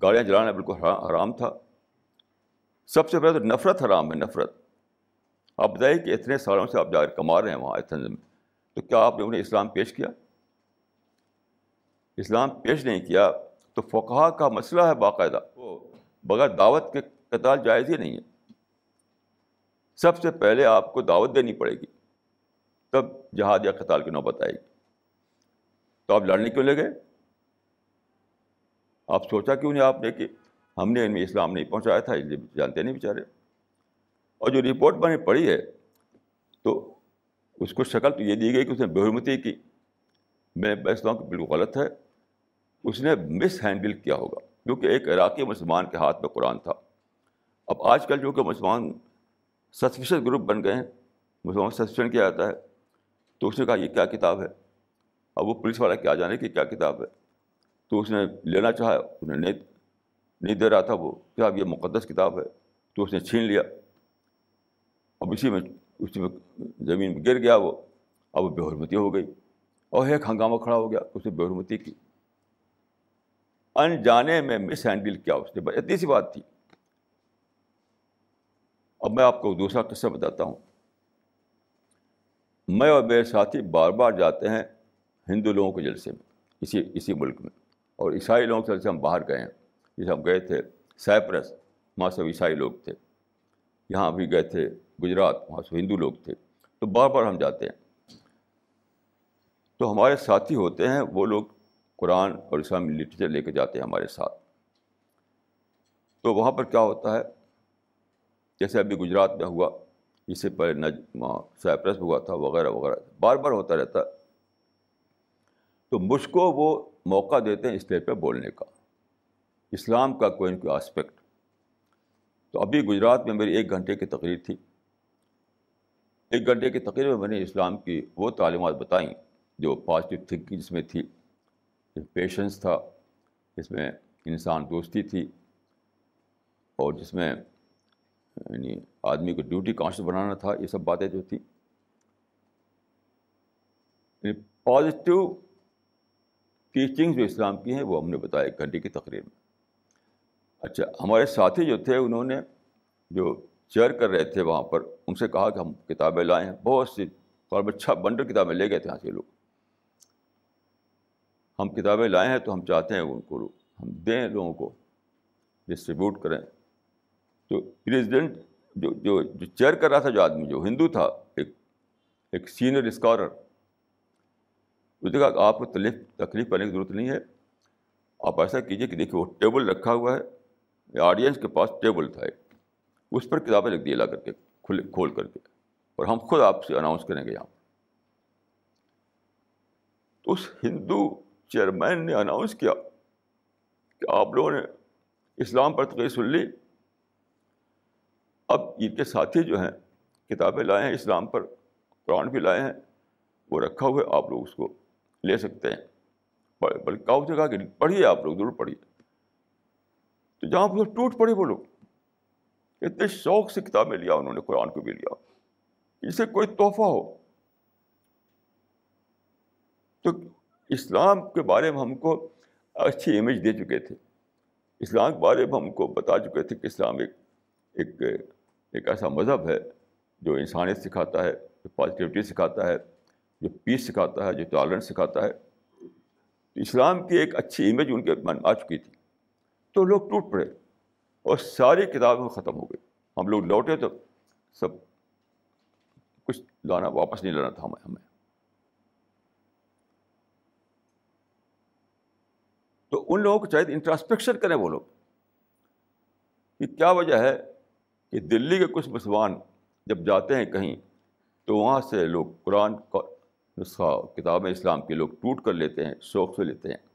گاڑیاں جلانا بالکل حرام تھا۔ سب سے پہلے تو نفرت حرام ہے، نفرت۔ آپ بتائیے کہ اتنے سالوں سے آپ جا کر کما رہے ہیں وہاں ایتھنز میں۔ تو کیا آپ نے انہیں اسلام پیش کیا؟ اسلام پیش نہیں کیا تو فقہ کا مسئلہ ہے باقاعدہ۔ وہ بغیر دعوت کے قتال جائز ہی نہیں ہے۔ سب سے پہلے آپ کو دعوت دینی پڑے گی۔ تب جہاد یا قتال کی نوبت آئے گی۔ تو آپ لڑنے کیوں لے گئے؟ آپ سوچا کیوں نہیں آپ نے کہ ہم نے ان میں اسلام نہیں پہنچایا تھا، اس لیے جانتے نہیں بیچارے۔ اور جو رپورٹ میں نے پڑھی ہے، تو اس کو شکل تو یہ دی گئی کہ اس نے بحرمتی کی۔ میں بیچتا ہوں کہ بالکل غلط ہے۔ اس نے مس ہینڈل کیا ہوگا، کیونکہ ایک عراقی مسلمان کے ہاتھ میں قرآن تھا۔ اب آج کل جو کہ مسلمان سسپیشن گروپ بن گئے ہیں، مسلمان سسپیشن کیا جاتا ہے؟ تو اس نے کہا، یہ کیا کتاب ہے؟ اب وہ پولیس والا کیا جانے کی کیا کتاب ہے؟ تو اس نے لینا چاہا، انہیں نہیں نہیں دے رہا تھا وہ کیا اب یہ مقدس کتاب ہے۔ تو اس نے چھین لیا۔ اب اسی میں اسی میں زمین میں گر گیا وہ۔ اب وہ بے حرمتی ہو گئی۔ اور ایک ہنگامہ کھڑا ہو گیا اس نے بے حرمتی کی۔ انجانے میں مس ہینڈل کیا اس نے۔ بس اتنی سی بات تھی۔ اب میں آپ کو دوسرا قصہ بتاتا ہوں۔ میں اور میرے ساتھی بار بار جاتے ہیں ہندو لوگوں کے جلسے میں، اسی اسی ملک میں۔ اور عیسائی لوگوں کے جلسے ہم باہر گئے ہیں۔ جیسے ہم گئے تھے سیپرس وہاں سب عیسائی لوگ تھے۔ یہاں بھی گئے تھے۔ گجرات، وہاں سے ہندو لوگ تھے۔ تو بار بار ہم جاتے ہیں۔ تو ہمارے ساتھی ہوتے ہیں، وہ لوگ قرآن اور اسلامی لٹریچر لے کے جاتے ہیں ہمارے ساتھ۔ تو وہاں پر کیا ہوتا ہے؟ جیسے ابھی گجرات میں ہوا، اس سے پہلے نج سائپرس ہوا تھا، وغیرہ وغیرہ۔ بار بار ہوتا رہتا۔ تو مجھ کو وہ موقع دیتے ہیں اسٹیج پہ بولنے کا۔ اسلام کا کوئی نہ کوئی آسپیکٹ۔ تو ابھی گجرات میں میری ایک گھنٹے کی تقریر تھی۔ ایک گھنٹے کی تقریر میں میں نے اسلام کی وہ تعلیمات بتائیں جو پازیٹیو تھنکنگ جس میں تھی پیشنس تھا، جس میں انسان دوستی تھی اور جس میں یعنی آدمی کو ڈیوٹی کانشیس بنانا تھا، یہ سب باتیں جو تھیں۔ یعنی پازیٹیو ٹیچنگ جو اسلام کی ہیں، وہ ہم نے بتایا ایک گھنٹے کی تقریر میں۔ اچھا ہمارے ساتھی جو تھے، انہوں نے جو چیئر کر رہے تھے وہاں پر، ان سے کہا کہ ہم کتابیں لائے ہیں۔ بہت سی قرب چھ اچھا، بنڈر کتابیں لے گئے تھے یہاں سے لوگ۔ ہم کتابیں لائے ہیں تو ہم چاہتے ہیں ان کو، ہم دیں لوگوں کو ڈسٹریبیوٹ کریں۔ تو پریزیڈنٹ جو جو جو چیئر کر رہا تھا، جو آدمی، جو ہندو تھا، ایک ایک سینئر اسکالر اس نے کہا کہ آپ کو تکلیف تکلیف کرنے کی ضرورت نہیں ہے۔ آپ ایسا کیجیے کہ دیکھیے وہ ٹیبل رکھا ہوا ہے۔ آڈینس کے پاس ٹیبل تھا ایک۔ اس پر کتابیں لکھ دی لا کر کے کھلے کھول کر کے۔ اور ہم خود آپ سے اناؤنس کریں گے یہاں۔ تو اس ہندو چیئرمین نے اناؤنس کیا کہ آپ لوگوں نے اسلام پر تقریر سن لی۔ اب ان کے ساتھی جو ہیں، کتابیں لائے ہیں اسلام پر، قرآن بھی لائے ہیں، وہ رکھا ہوا ہے، آپ لوگ اس کو لے سکتے ہیں۔ بلکہ کہا سے کہا کہ پڑھیے، آپ لوگ ضرور پڑھیے۔ تو جہاں پر ٹوٹ پڑے وہ لوگ۔ اتنے شوق سے کتابیں لیا انہوں نے قرآن کو بھی لیا۔ اسے کوئی تحفہ ہو۔ تو اسلام کے بارے میں ہم کو اچھی امیج دے چکے تھے۔ اسلام کے بارے میں ہم کو بتا چکے تھے کہ اسلام ایک ایک ایک ایسا مذہب ہے جو انسانیت سکھاتا ہے، جو پازیٹیوٹی سکھاتا ہے، جو پیس سکھاتا ہے، جو ٹالرنس سکھاتا ہے۔ تو اسلام کی ایک اچھی امیج ان کے من آ چکی تھی۔ تو لوگ ٹوٹ پڑے۔ اور ساری کتابیں ختم ہو گئی۔ ہم لوگ لوٹے تو سب کچھ لانا واپس نہیں لانا تھا ہمیں ہمیں۔ تو ان لوگوں کو چاہیے انٹراسپیکشن کریں وہ لوگ کہ کیا وجہ ہے کہ دلی کے کچھ مسلمان جب جاتے ہیں کہیں تو وہاں سے لوگ قرآن کا نسخہ، کتاب اسلام کے لوگ ٹوٹ کر لیتے ہیں، شوق سے لیتے ہیں۔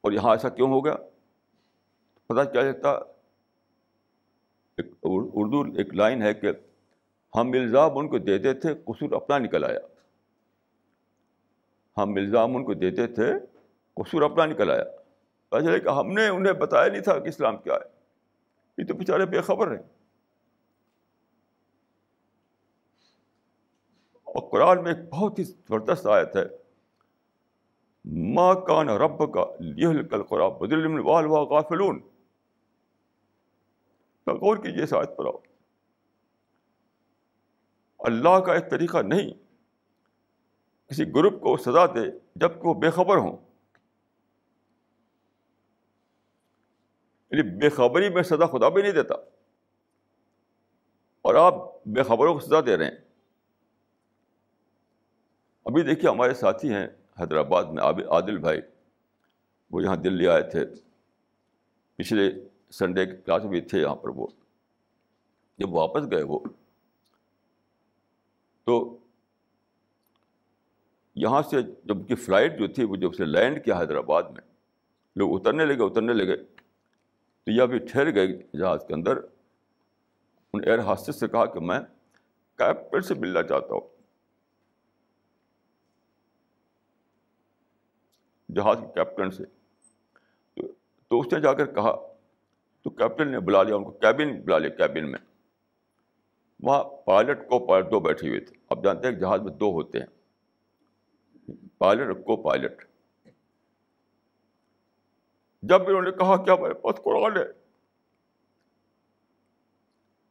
اور یہاں ایسا کیوں ہو گیا؟ پتہ کیا چلتا ایک اردو ایک لائن ہے کہ ہم الزام ان کو دیتے تھے، قصور اپنا نکل آیا۔ ہم الزام ان کو دیتے تھے، قصور اپنا نکل آیا۔ چلے کہ ہم نے انہیں بتایا نہیں تھا کہ اسلام کیا ہے۔ یہ تو بیچارے بے خبر ہیں۔ اور قرآن میں ایک بہت ہی زبردست آیت ہے۔ ماں کان رب کا یہ کل قرآن بدل وال وا غافلون غور کیجیے اس آیت پر آؤ۔ اللہ کا ایک طریقہ نہیں۔ کسی گروپ کو سزا دے جبکہ وہ بے خبر ہوں۔ یعنی بے خبری میں سزا خدا بھی نہیں دیتا۔ اور آپ بے خبروں کو سزا دے رہے ہیں۔ ابھی دیکھیے ہمارے ساتھی ہیں حیدرآباد میں عادل بھائی۔ وہ یہاں دلی آئے تھے۔ پچھلے سنڈے کے کلاس بھی تھے یہاں پر وہ۔ جب واپس گئے وہ، تو یہاں سے جب کی فلائٹ جو تھی وہ جب سے لینڈ کیا حیدرآباد میں، لوگ اترنے لگے اترنے لگے۔ تو یہ ابھی ٹھہر گئے جہاز کے اندر۔ ان ایئر ہاسٹس سے کہا کہ میں کیپٹن سے ملنا چاہتا ہوں۔ جہاز کے کیپٹن سے۔ تو اس نے جا کر کہا تو کیپٹن نے بلا لیا، ان کو کیبن بلا لیا کیبن میں۔ وہاں پائلٹ کو پائلٹ دو بیٹھے ہوئے تھے۔ اب جانتے ہیں کہ جہاز میں دو ہوتے ہیں۔ پائلٹ اور کو پائلٹ جب انہوں نے کہا کہ ہمارے پاس قرآن ہے،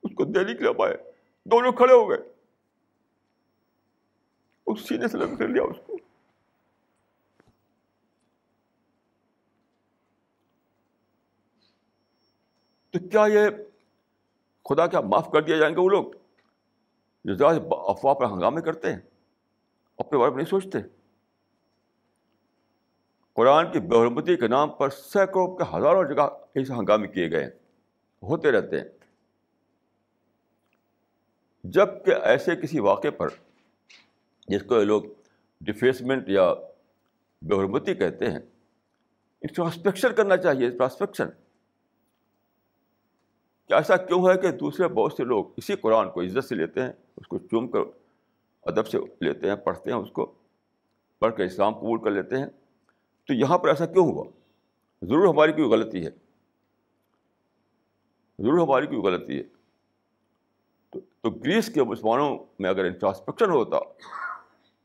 اس کو دہلی کے لیے پائے دونوں کھڑے ہو گئے۔ اس سینے سے لگ کر لیا اس کو۔ تو کیا یہ خدا کیا معاف کر دیا جائیں گے وہ لوگ جو زیادہ افواہ پر ہنگامے کرتے ہیں اپنے بارے میں نہیں سوچتے قرآن کی بحرمتی کے نام پر سینکڑوں کے ہزاروں جگہ ایسے ہنگامے کیے گئے ہیں ہوتے رہتے ہیں جبکہ ایسے کسی واقعے پر جس کو یہ لوگ ڈیفیسمنٹ یا بحرمتی کہتے ہیں انٹراسپیکشن کرنا چاہیے انٹراسپیکشن کہ ایسا کیوں ہے کہ دوسرے بہت سے لوگ اسی قرآن کو عزت سے لیتے ہیں، اس کو چوم کر ادب سے لیتے ہیں، پڑھتے ہیں، اس کو پڑھ کر اسلام قبول کر لیتے ہیں۔ تو یہاں پر ایسا کیوں ہوا؟ ضرور ہماری کوئی غلطی ہے۔ ضرور ہماری کوئی غلطی ہے۔ تو تو گریس کے مسلمانوں میں اگر انٹراسپیکشن ہوتا،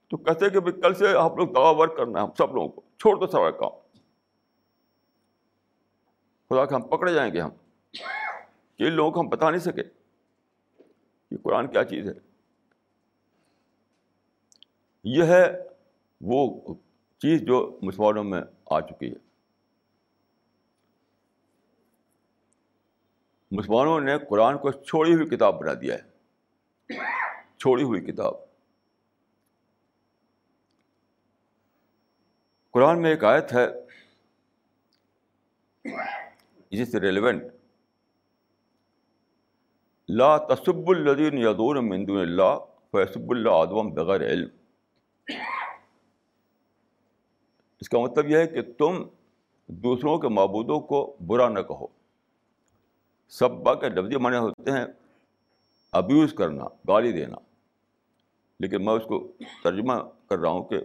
تو کہتے کہ بھائی کل سے آپ لوگ دعا ورک کرنا ہے، ہم سب لوگوں کو، چھوڑ دو سارا کام۔ خدا کہ ہم پکڑے جائیں گے ہم۔ کہ ان لوگوں کو ہم بتا نہیں سکے کہ قرآن کیا چیز ہے۔ یہ ہے وہ چیز جو مسلمانوں میں آ چکی ہے۔ مسلمانوں نے قرآن کو چھوڑی ہوئی کتاب بنا دیا ہے۔ چھوڑی ہوئی کتاب۔ قرآن میں ایک آیت ہے اسی سے ریلیونٹ لا تصب الدین یدون مندون اللہ فیصب اللہ ادم بغیر علم. اس کا مطلب یہ ہے کہ تم دوسروں کے معبودوں کو برا نہ کہو. سب کے لفظی معنی ہوتے ہیں ابیوز کرنا، گالی دینا. لیکن میں اس کو ترجمہ کر رہا ہوں کہ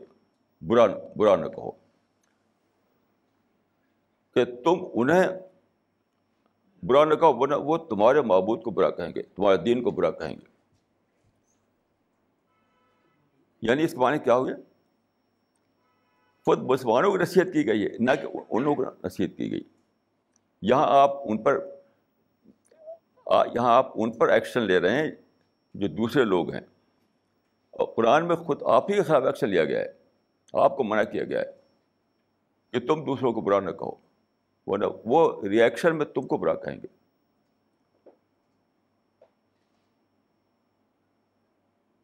برا برا نہ کہو. کہ تم انہیں برا نہ کہو، ورنہ وہ تمہارے معبود کو برا کہیں گے، تمہارے دین کو برا کہیں گے۔ یعنی اس معنی کیا ہو گیا خود مسلمانوں کی نصیحت کی گئی ہے، نہ کہ ان لوگوں کو نصیحت کی گئی۔ یہاں آپ ان پر، یہاں آپ ان پر ایکشن لے رہے ہیں جو دوسرے لوگ ہیں۔ اور قرآن میں خود آپ ہی کے خلاف ایکشن لیا گیا ہے، آپ کو منع کیا گیا ہے کہ تم دوسروں کو برا نہ کہو۔ ورنہ وہ ریئیکشن میں تم کو برا کہیں گے۔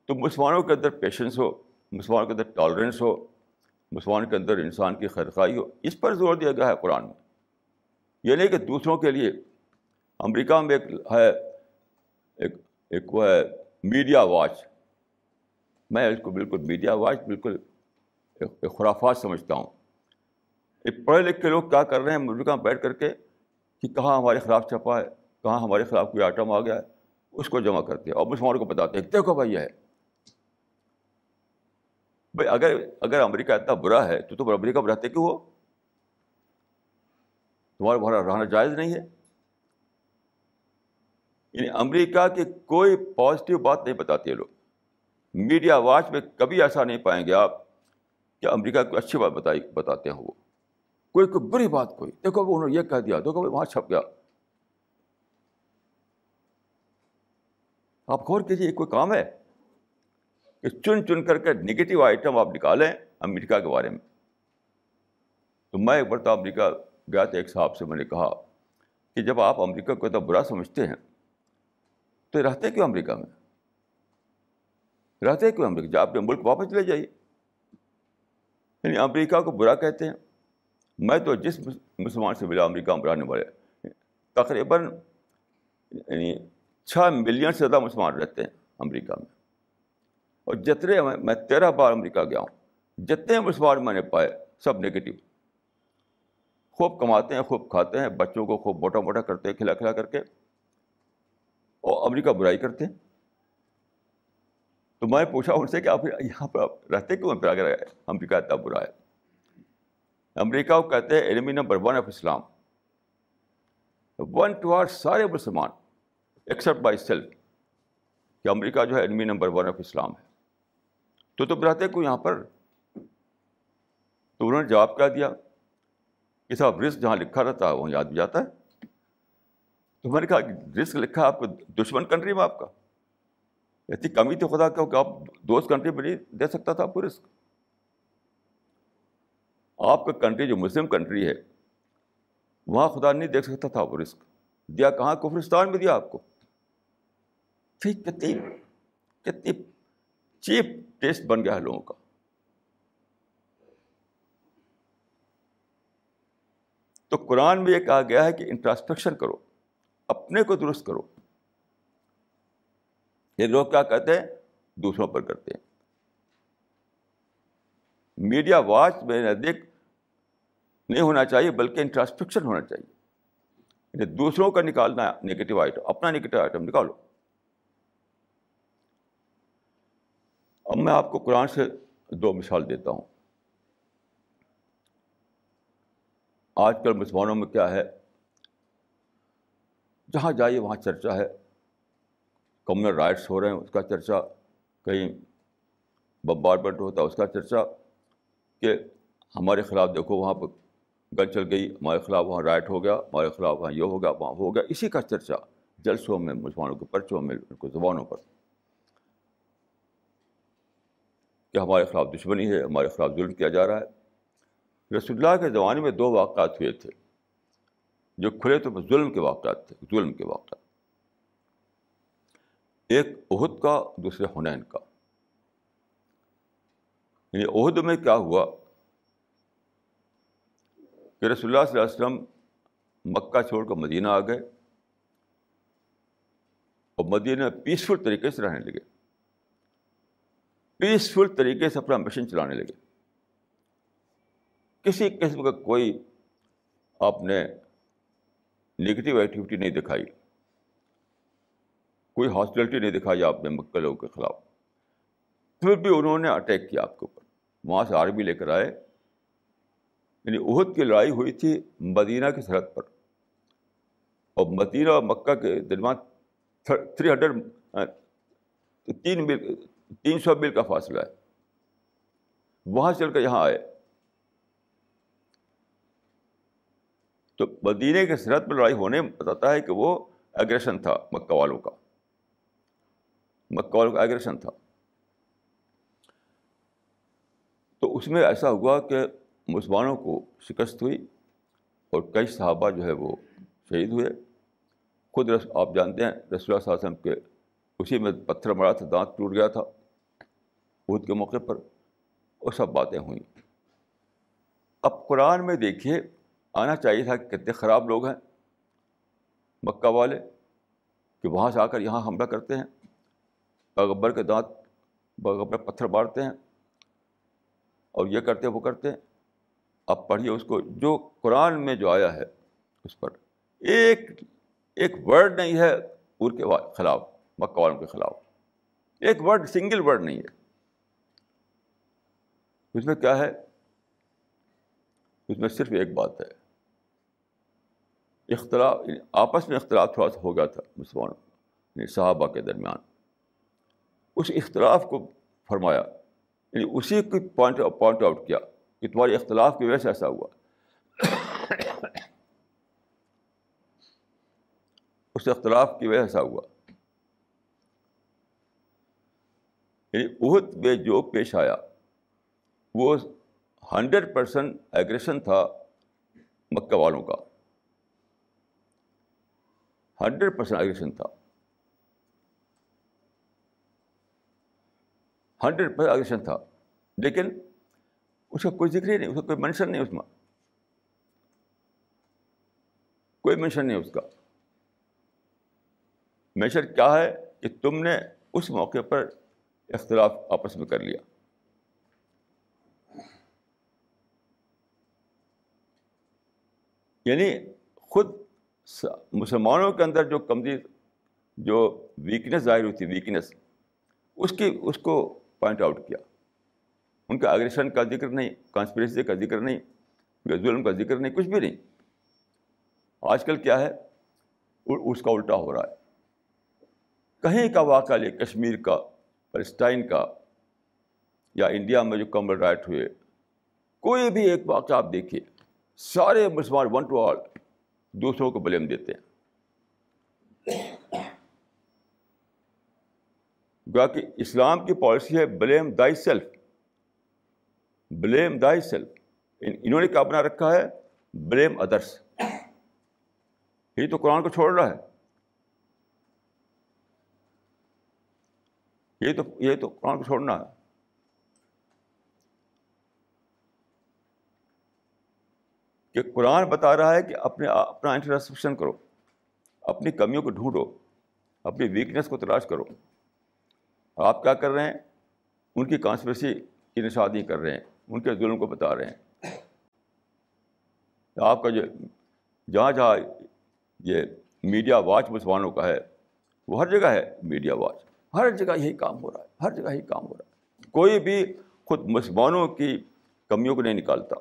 تو مسلمانوں کے اندر پیشنس ہو، مسلمانوں کے اندر ٹالرنس ہو مسلمان کے اندر انسان کی خرخائی ہو، اس پر زور دیا گیا ہے قرآن میں۔ یہ نہیں کہ دوسروں کے لیے، امریکہ میں ایک ہے، ایک ایک وہ ہے میڈیا واچ میں اس کو بالکل میڈیا واچ بالکل خرافات سمجھتا ہوں۔ پڑھے لکھ کے لوگ کیا کر رہے ہیں؟ امریکہ میں بیٹھ کر کے کہ کہاں ہمارے خلاف چھپا ہے؟ کہاں ہمارے خلاف کوئی آئٹم آ گیا ہے؟ اس کو جمع کرتے ہیں۔ اور مسلمانوں کو بتاتے ہیں، دیکھو بھائی یہ ہے۔ بھائی اگر اگر امریکہ اتنا برا ہے، تو تم امریکہ میں رہتے کیوں ہو؟ تمہارا وہاں رہنا جائز نہیں ہے۔ یعنی امریکہ کی کوئی پازیٹیو بات نہیں بتاتی ہے لوگ۔ میڈیا واچ میں کبھی ایسا نہیں پائیں گے آپ کہ امریکہ کو اچھی بات بتائی، بتاتے ہیں وہ کوئی کوئی بری بات کوئی۔ دیکھو انہوں نے یہ کہہ دیا، دیکھو وہاں چھپ گیا۔ آپ غور کیجیے کوئی کام ہے کہ چن چن کر کے نگیٹو آئٹم آپ نکالیں امریکہ کے بارے میں؟ تو میں ایک بار امریکہ گیا تھا ایک صاحب سے میں نے کہا کہ جب آپ امریکہ کو اتنا برا سمجھتے ہیں، تو رہتے کیوں امریکہ میں؟ رہتے کیوں امریکہ؟ جب اپنے ملک واپس چلے جائیے۔ یعنی امریکہ کو برا کہتے ہیں۔ میں تو جس مسلمان سے ملا امریکہ میں رہنے والے تقریباً یعنی چھ ملین سے زیادہ مسلمان رہتے ہیں امریکہ میں۔ اور جتنے میں تیرہ بار امریکہ گیا ہوں، جتنے مسلمان میں نے پائے، سب نگیٹو خوب کماتے ہیں، خوب کھاتے ہیں، بچوں کو خوب موٹا موٹا کرتے ہیں، کھلا کھلا کر کے۔ اور امریکہ برائی کرتے ہیں۔ تو میں پوچھا ان سے کہ آپ یہاں پہ آپ رہتے کیوں پھر اگر امریکہ اتنا برا ہے۔ امریکہ کو کہتے ہیں enemy number one of Islam one two are سارے مسلمان ایکسیپٹ بائی سیلف کہ امریکہ جو ہے enemy number one of Islam ہے. تو تم رہتے کو یہاں پر تو انہوں نے جواب کیا دیا؟ کہ صاحب رسک جہاں لکھا رہتا ہے، وہاں یاد بھی جاتا ہے. تو میں نے کہا رسک لکھا آپ کو، دشمن کنٹری میں آپ کا. اتنی کمی تھی خدا کہ آپ دوست کنٹری میں نہیں دے سکتا تھا آپ کو رسک آپ کا کنٹری جو مسلم کنٹری ہے، وہاں خدا نہیں دیکھ سکتا تھا وہ رسک دیا کہاں؟ کفرستان میں دیا آپ کو۔ ٹھیک، کتنی کتنی چیپ ٹیسٹ بن گیا ہے لوگوں کا۔ تو قرآن میں یہ کہا گیا ہے کہ انٹراسپیکشن کرو، اپنے کو درست کرو۔ یہ لوگ کیا کہتے ہیں؟ دوسروں پر کرتے ہیں۔ میڈیا واچ میں نزدیک نہیں ہونا چاہیے، بلکہ انٹراسپیکشن ہونا چاہیے۔ یعنی دوسروں کا نکالنا نگیٹو آئٹم اپنا نگیٹو آئٹم نکالو۔ اب میں آپ کو قرآن سے دو مثال دیتا ہوں۔ آج کل مسلمانوں میں کیا ہے؟ جہاں جائیے وہاں چرچا ہے۔ کمیونل رائٹس ہو رہے ہیں، اس کا چرچا۔ کہیں بمبارمنٹ ہوتا ہے، اس کا چرچا۔ کہ ہمارے خلاف دیکھو، وہاں پہ گن چل گئی، ہمارے خلاف وہاں رائٹ ہو گیا، ہمارے خلاف وہاں یہ ہو گیا، وہاں ہو گیا، اسی کا چرچا جلسوں میں مسلمانوں کے پرچوں میں، ان کو زبانوں پر۔ کہ ہمارے خلاف دشمنی ہے، ہمارے خلاف ظلم کیا جا رہا ہے۔ رسول اللہ کے زمانے میں دو واقعات ہوئے تھے، جو کھلے تو ظلم کے واقعات تھے، ظلم کے واقعات۔ ایک عہد کا، دوسرے حنین کا۔ یعنی عہد میں کیا ہوا؟ کہ رسول اللہ صلی اللہ علیہ وسلم مکہ چھوڑ کر مدینہ آ گئے اور مدینہ پیسفل طریقے سے رہنے لگے۔ پیسفل طریقے سے اپنا مشین چلانے لگے۔ کسی قسم کا کوئی آپ نے نگیٹو ایکٹیویٹی نہیں دکھائی۔ کوئی ہاسپٹلٹی نہیں دکھائی آپ نے مکہ لوگوں کے خلاف۔ پھر بھی انہوں نے اٹیک کیا آپ کے اوپر۔ وہاں سے آرمی لے کر آئے۔ یعنی عہد کی لڑائی ہوئی تھی مدینہ کی سرحد پر۔ اور مدینہ اور مکہ کے درمیان تھری ہنڈریڈ، تین میل، تین سو میل کا فاصلہ ہے۔ وہاں چل کر یہاں آئے۔ تو مدینہ کے سرحد پر لڑائی ہونے بتاتا ہے کہ وہ ایگریشن تھا مکہ والوں کا۔ مکہ والوں کا ایگریشن تھا۔ تو اس میں ایسا ہوا کہ مسلمانوں کو شکست ہوئی اور کئی صحابہ جو ہے وہ شہید ہوئے۔ خود رس، آپ جانتے ہیں، رسول اللہ علیہ وسلم کے اسی میں پتھر مڑا تھا، دانت ٹوٹ گیا تھا۔ عہد کے موقع پر وہ سب باتیں ہوئیں۔ اب قرآن میں دیکھیے، آنا چاہیے تھا کہ کتنے خراب لوگ ہیں۔ مکہ والے کہ وہاں سے آ کر یہاں حملہ کرتے ہیں پیغبر کے دانت پیغبر پتھر مارتے ہیں اور یہ کرتے وہ کرتے ہیں۔ اب پڑھیے اس کو، جو قرآن میں جو آیا ہے اس پر، ایک ایک ورڈ نہیں ہے ان کے خلاف مکہ والوں کے خلاف، ایک ورڈ، سنگل ورڈ نہیں ہے۔ اس میں کیا ہے؟ اس میں صرف ایک بات ہے۔ اختلاف یعنی آپس میں اختلاف تھوڑا سا ہو گیا تھا مسلمانوں یعنی صحابہ کے درمیان۔ اس اختلاف کو فرمایا یعنی اسی کو پوائنٹ پوائنٹ آؤٹ کیا۔ کہ تمہارے اختلاف کی وجہ سے ایسا ہوا۔ اس اختلاف کی وجہ سے ایسا ہوا۔ یعنی عہد میں جو پیش آیا، وہ ہنڈریڈ پرسینٹ ایگریشن تھا مکہ والوں کا۔ ہنڈریڈ پرسینٹ ایگریشن تھا۔ ہنڈریڈ پرسینٹ ایگریشن تھا۔ لیکن اس کا کوئی ذکر ہی نہیں، اس کا کوئی مینشن نہیں اس میں۔ کوئی مینشن نہیں اس کا۔ مینشن کیا ہے کہ تم نے اس موقع پر اختلاف آپس میں کر لیا۔ یعنی خود مسلمانوں کے اندر جو کمزور جو ویکنیس ظاہر ہوئی تھی ویکنیس اس کی، اس کو پوائنٹ آؤٹ کیا۔ ان کا اگریشن کا ذکر نہیں کانسپریسی کا ذکر نہیں، ظلم کا ذکر نہیں، کچھ بھی نہیں۔ آج کل کیا ہے؟ اس کا الٹا ہو رہا ہے۔ کہیں کا واقعہ لے، کشمیر کا فلسٹائن کا، یا انڈیا میں جو کمل رائٹ ہوئے، کوئی بھی ایک واقعہ آپ دیکھیے، سارے مسلمان ون ٹو آل دوسروں کو بلیم دیتے ہیں۔ کہ اسلام کی پالیسی ہے بلیم دائی سیلف بلیم دائی سیلف انہوں نے کیا بنا رکھا ہے؟ بلیم ادرس یہ تو قرآن کو چھوڑ رہا ہے۔ یہ تو یہ تو قرآن کو چھوڑنا ہے۔ کہ قرآن بتا رہا ہے کہ اپنے، اپنا انٹرسپشن کرو۔ اپنی کمیوں کو ڈھونڈو۔ اپنی ویکنیس کو تلاش کرو۔ آپ کیا کر رہے ہیں؟ ان کی کانسپریسی کی نشادی کر رہے ہیں۔ ان کے ظلم کو بتا رہے ہیں۔ آپ کا جو جہاں جہاں یہ میڈیا واچ مسلمانوں کا ہے، وہ ہر جگہ ہے میڈیا واچ۔ ہر جگہ یہی کام ہو رہا ہے، ہر جگہ یہی کام ہو رہا ہے۔ کوئی بھی خود مسلمانوں کی کمیوں کو نہیں نکالتا۔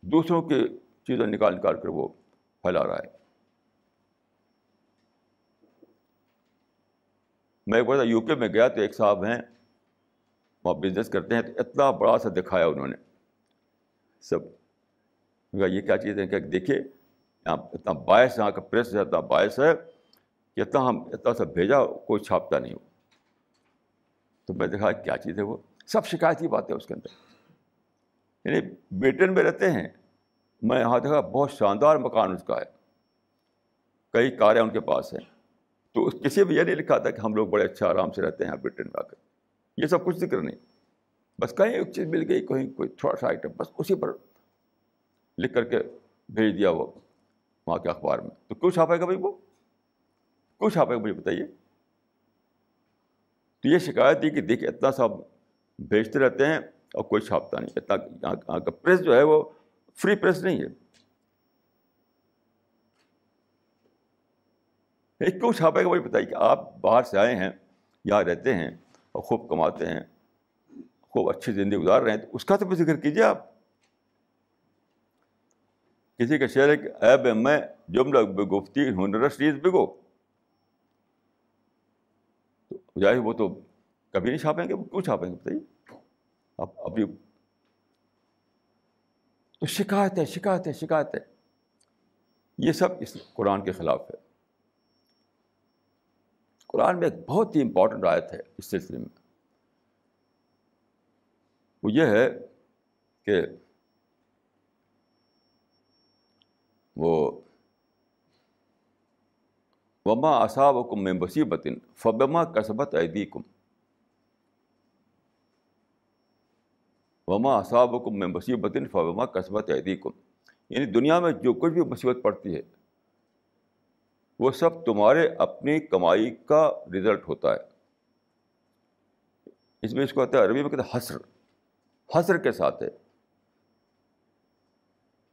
دوسروں کی چیزیں نکال نکال کر وہ پھیلا رہا ہے۔ میں ایک بار یو کے میں گیا تو ایک صاحب ہیں۔ وہاں بزنس کرتے ہیں تو اتنا بڑا سا دکھایا انہوں نے۔ سب۔ یہ کیا چیز ہے کہ دیکھیے، یہاں اتنا باعث یہاں کا پریس اتنا باعث ہے کہ اتنا ہم، اتنا سا بھیجا، کوئی چھاپتا نہیں ہو۔ تو میں دیکھا کیا چیز ہے وہ۔ سب شکایتی بات ہے اس کے اندر۔ یعنی بریٹن میں رہتے ہیں۔ میں یہاں دیکھا بہت شاندار مکان اس کا ہے۔ کئی کاریں ان کے پاس ہیں۔ تو کسی بھی یہ نہیں لکھا تھا کہ ہم لوگ بڑے اچھا آرام سے رہتے ہیں برٹن میں آ کر۔ یہ سب کچھ ذکر نہیں۔ بس کہیں ایک چیز مل گئی، کہیں کوئی تھوڑا سا آئٹم بس اسی پر لکھ کر کے بھیج دیا وہ وہاں کے اخبار میں۔ تو کیوں چھاپے گا بھائی وہ؟ کیوں چھاپے گا مجھے بتائیے؟ تو یہ شکایت تھی کہ دیکھیے اتنا سا بھیجتے رہتے ہیں اور کوئی چھاپتا نہیں، اتنا یہاں کا پریس جو ہے وہ فری پریس نہیں ہے۔ کیوں چھاپے گا وہی بتائیے کہ آپ باہر سے آئے ہیں یہاں رہتے ہیں اور خوب کماتے ہیں، خوب اچھی زندگی گزار رہے ہیں۔ تو اس کا تو بھی ذکر کیجیے آپ۔ کسی کا شعر ہے کہ ایب میں جملہ بگفتی، ہنرس ریز بگو جائے وہ تو کبھی نہیں چھاپیں گے، وہ کیوں چھاپیں گے بتائیے؟ اب ابھی تو شکایت ہے شکایت ہے شکایت ہے یہ سب اس قرآن کے خلاف ہے۔ قرآن میں ایک بہت ہی امپورٹنٹ آیت ہے اس سلسلے میں۔ وہ یہ ہے کہ وہ وما اصاب کم میں مصیبت فبما کسبت عیدی کم وما اصاب کم میں مصیبت فوما قصبت عیدی کم یعنی دنیا میں جو کچھ بھی مصیبت پڑتی ہے وہ سب تمہارے اپنی کمائی کا رزلٹ ہوتا ہے۔ اس میں اس کو کہتے ہیں عربی میں کہتے ہیں حسر۔ حسر کے ساتھ ہے۔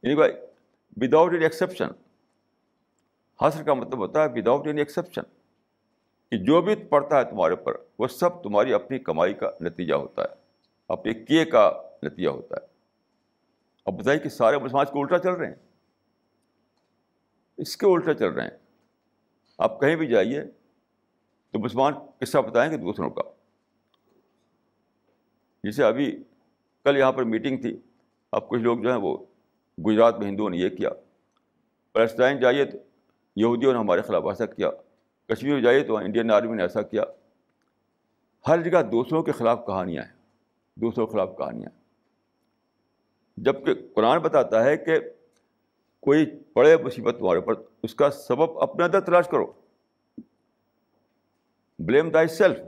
یعنی بھائی وداؤٹ اینی ایکسیپشن حسر کا مطلب ہوتا ہے وداؤٹ اینی ایکسیپشن کہ جو بھی پڑتا ہے تمہارے اوپر، وہ سب تمہاری اپنی کمائی کا نتیجہ ہوتا ہے۔ اپنے کیے کا نتیجہ ہوتا ہے۔ اب بتائیے کہ سارے مسلمان کو الٹا چل رہے ہیں۔ اس کے الٹا چل رہے ہیں۔ آپ کہیں بھی جائیے تو مسلمان قصہ بتائیں گے دوسروں کا۔ جیسے ابھی کل یہاں پر میٹنگ تھی، اب کچھ لوگ جو ہیں وہ گجرات میں ہندوؤں نے یہ کیا۔ پیلسٹائن جائیے تو یہودیوں نے ہمارے خلاف ایسا کیا، کشمیر میں جائیے تو انڈین آرمی نے ایسا کیا۔ ہر جگہ دوسروں کے خلاف کہانیاں ہیں، دوسروں کے خلاف کہانیاں۔ جبکہ قرآن بتاتا ہے کہ کوئی بڑے مصیبت تمہارے اوپر، اس کا سبب اپنے اندر تلاش کرو۔ بلیم دائی سیلف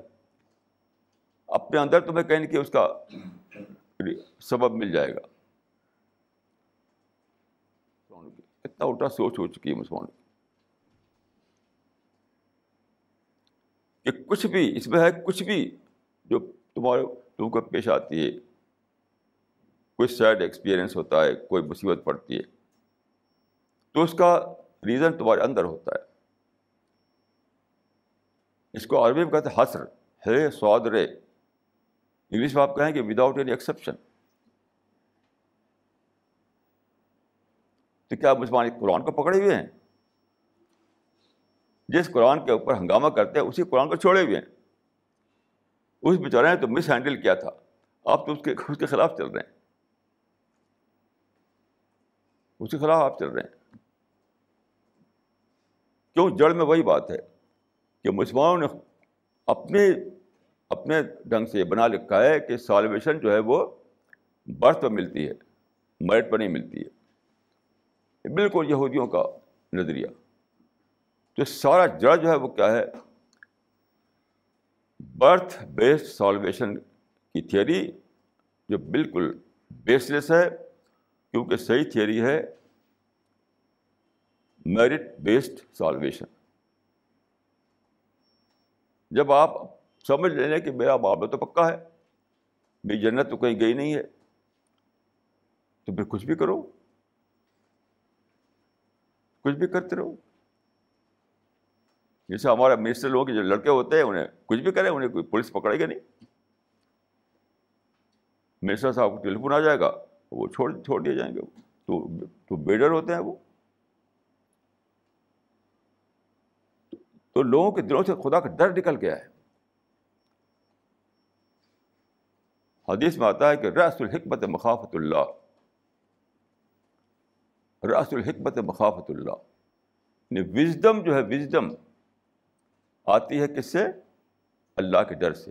اپنے اندر تمہیں کہیں کہ اس کا سبب مل جائے گا۔ اتنا الٹا سوچ ہو چکی ہے مسلمان۔ کہ کچھ بھی، اس میں ہے کچھ بھی جو تمہارے تم کو پیش آتی ہے۔ کوئی سیڈ ایکسپیرئنس ہوتا ہے، کوئی مصیبت پڑتی ہے۔ تو اس کا ریزن تمہارے اندر ہوتا ہے۔ اس کو عربی میں کہتے ہیں حسر، ہے، سواد، رے۔ انگلش میں آپ کہیں کہ وداؤٹ اینی ایکسیپشن تو کیا مسلمان قرآن کو پکڑے ہوئے ہیں؟ جس قرآن کے اوپر ہنگامہ کرتے ہیں، اسی قرآن کو چھوڑے ہوئے ہیں۔ اس بیچارے نے تو مس ہینڈل کیا تھا۔ آپ تو اس کے اس کے خلاف چل رہے ہیں۔ اس کے خلاف آپ چل رہے ہیں۔ کیوں جڑ میں وہی بات ہے کہ مسلمانوں نے اپنے اپنے ڈھنگ سے یہ بنا لکھا ہے کہ سالویشن جو ہے وہ برتھ پہ ملتی ہے میرٹ پہ نہیں ملتی ہے۔ بالکل یہودیوں کا نظریہ۔ تو سارا جڑ جو ہے وہ کیا ہے؟ برتھ بیسڈ سالویشن کی تھیوری جو بالکل بیس لیس ہے، کیونکہ صحیح تھیوری ہے۔ میرٹ بیسڈ سالویشن جب آپ سمجھ لیں کہ میرا معاملہ تو پکا ہے، میری جنت تو کہیں گئی نہیں ہے، تو پھر کچھ بھی کرو۔ کچھ بھی کرتے رہو۔ جیسے ہمارا منسٹر لوگ جو لڑکے ہوتے ہیں، انہیں کچھ بھی کریں، انہیں کوئی پولیس پکڑے گا نہیں۔ منسٹر صاحب کو ٹیلیفون آ جائے گا، وہ چھوڑ چھوڑ دیے جائیں گے۔ تو تو بیڈر ہوتے ہیں وہ۔ تو لوگوں کے دلوں سے خدا کا ڈر نکل گیا ہے۔ حدیث میں آتا ہے کہ رس الحکمت مخافت اللہ۔ رس الحکمت مخافت اللہ۔ یعنی وزڈم جو ہے وزڈم آتی ہے کس سے؟ اللہ کے ڈر سے۔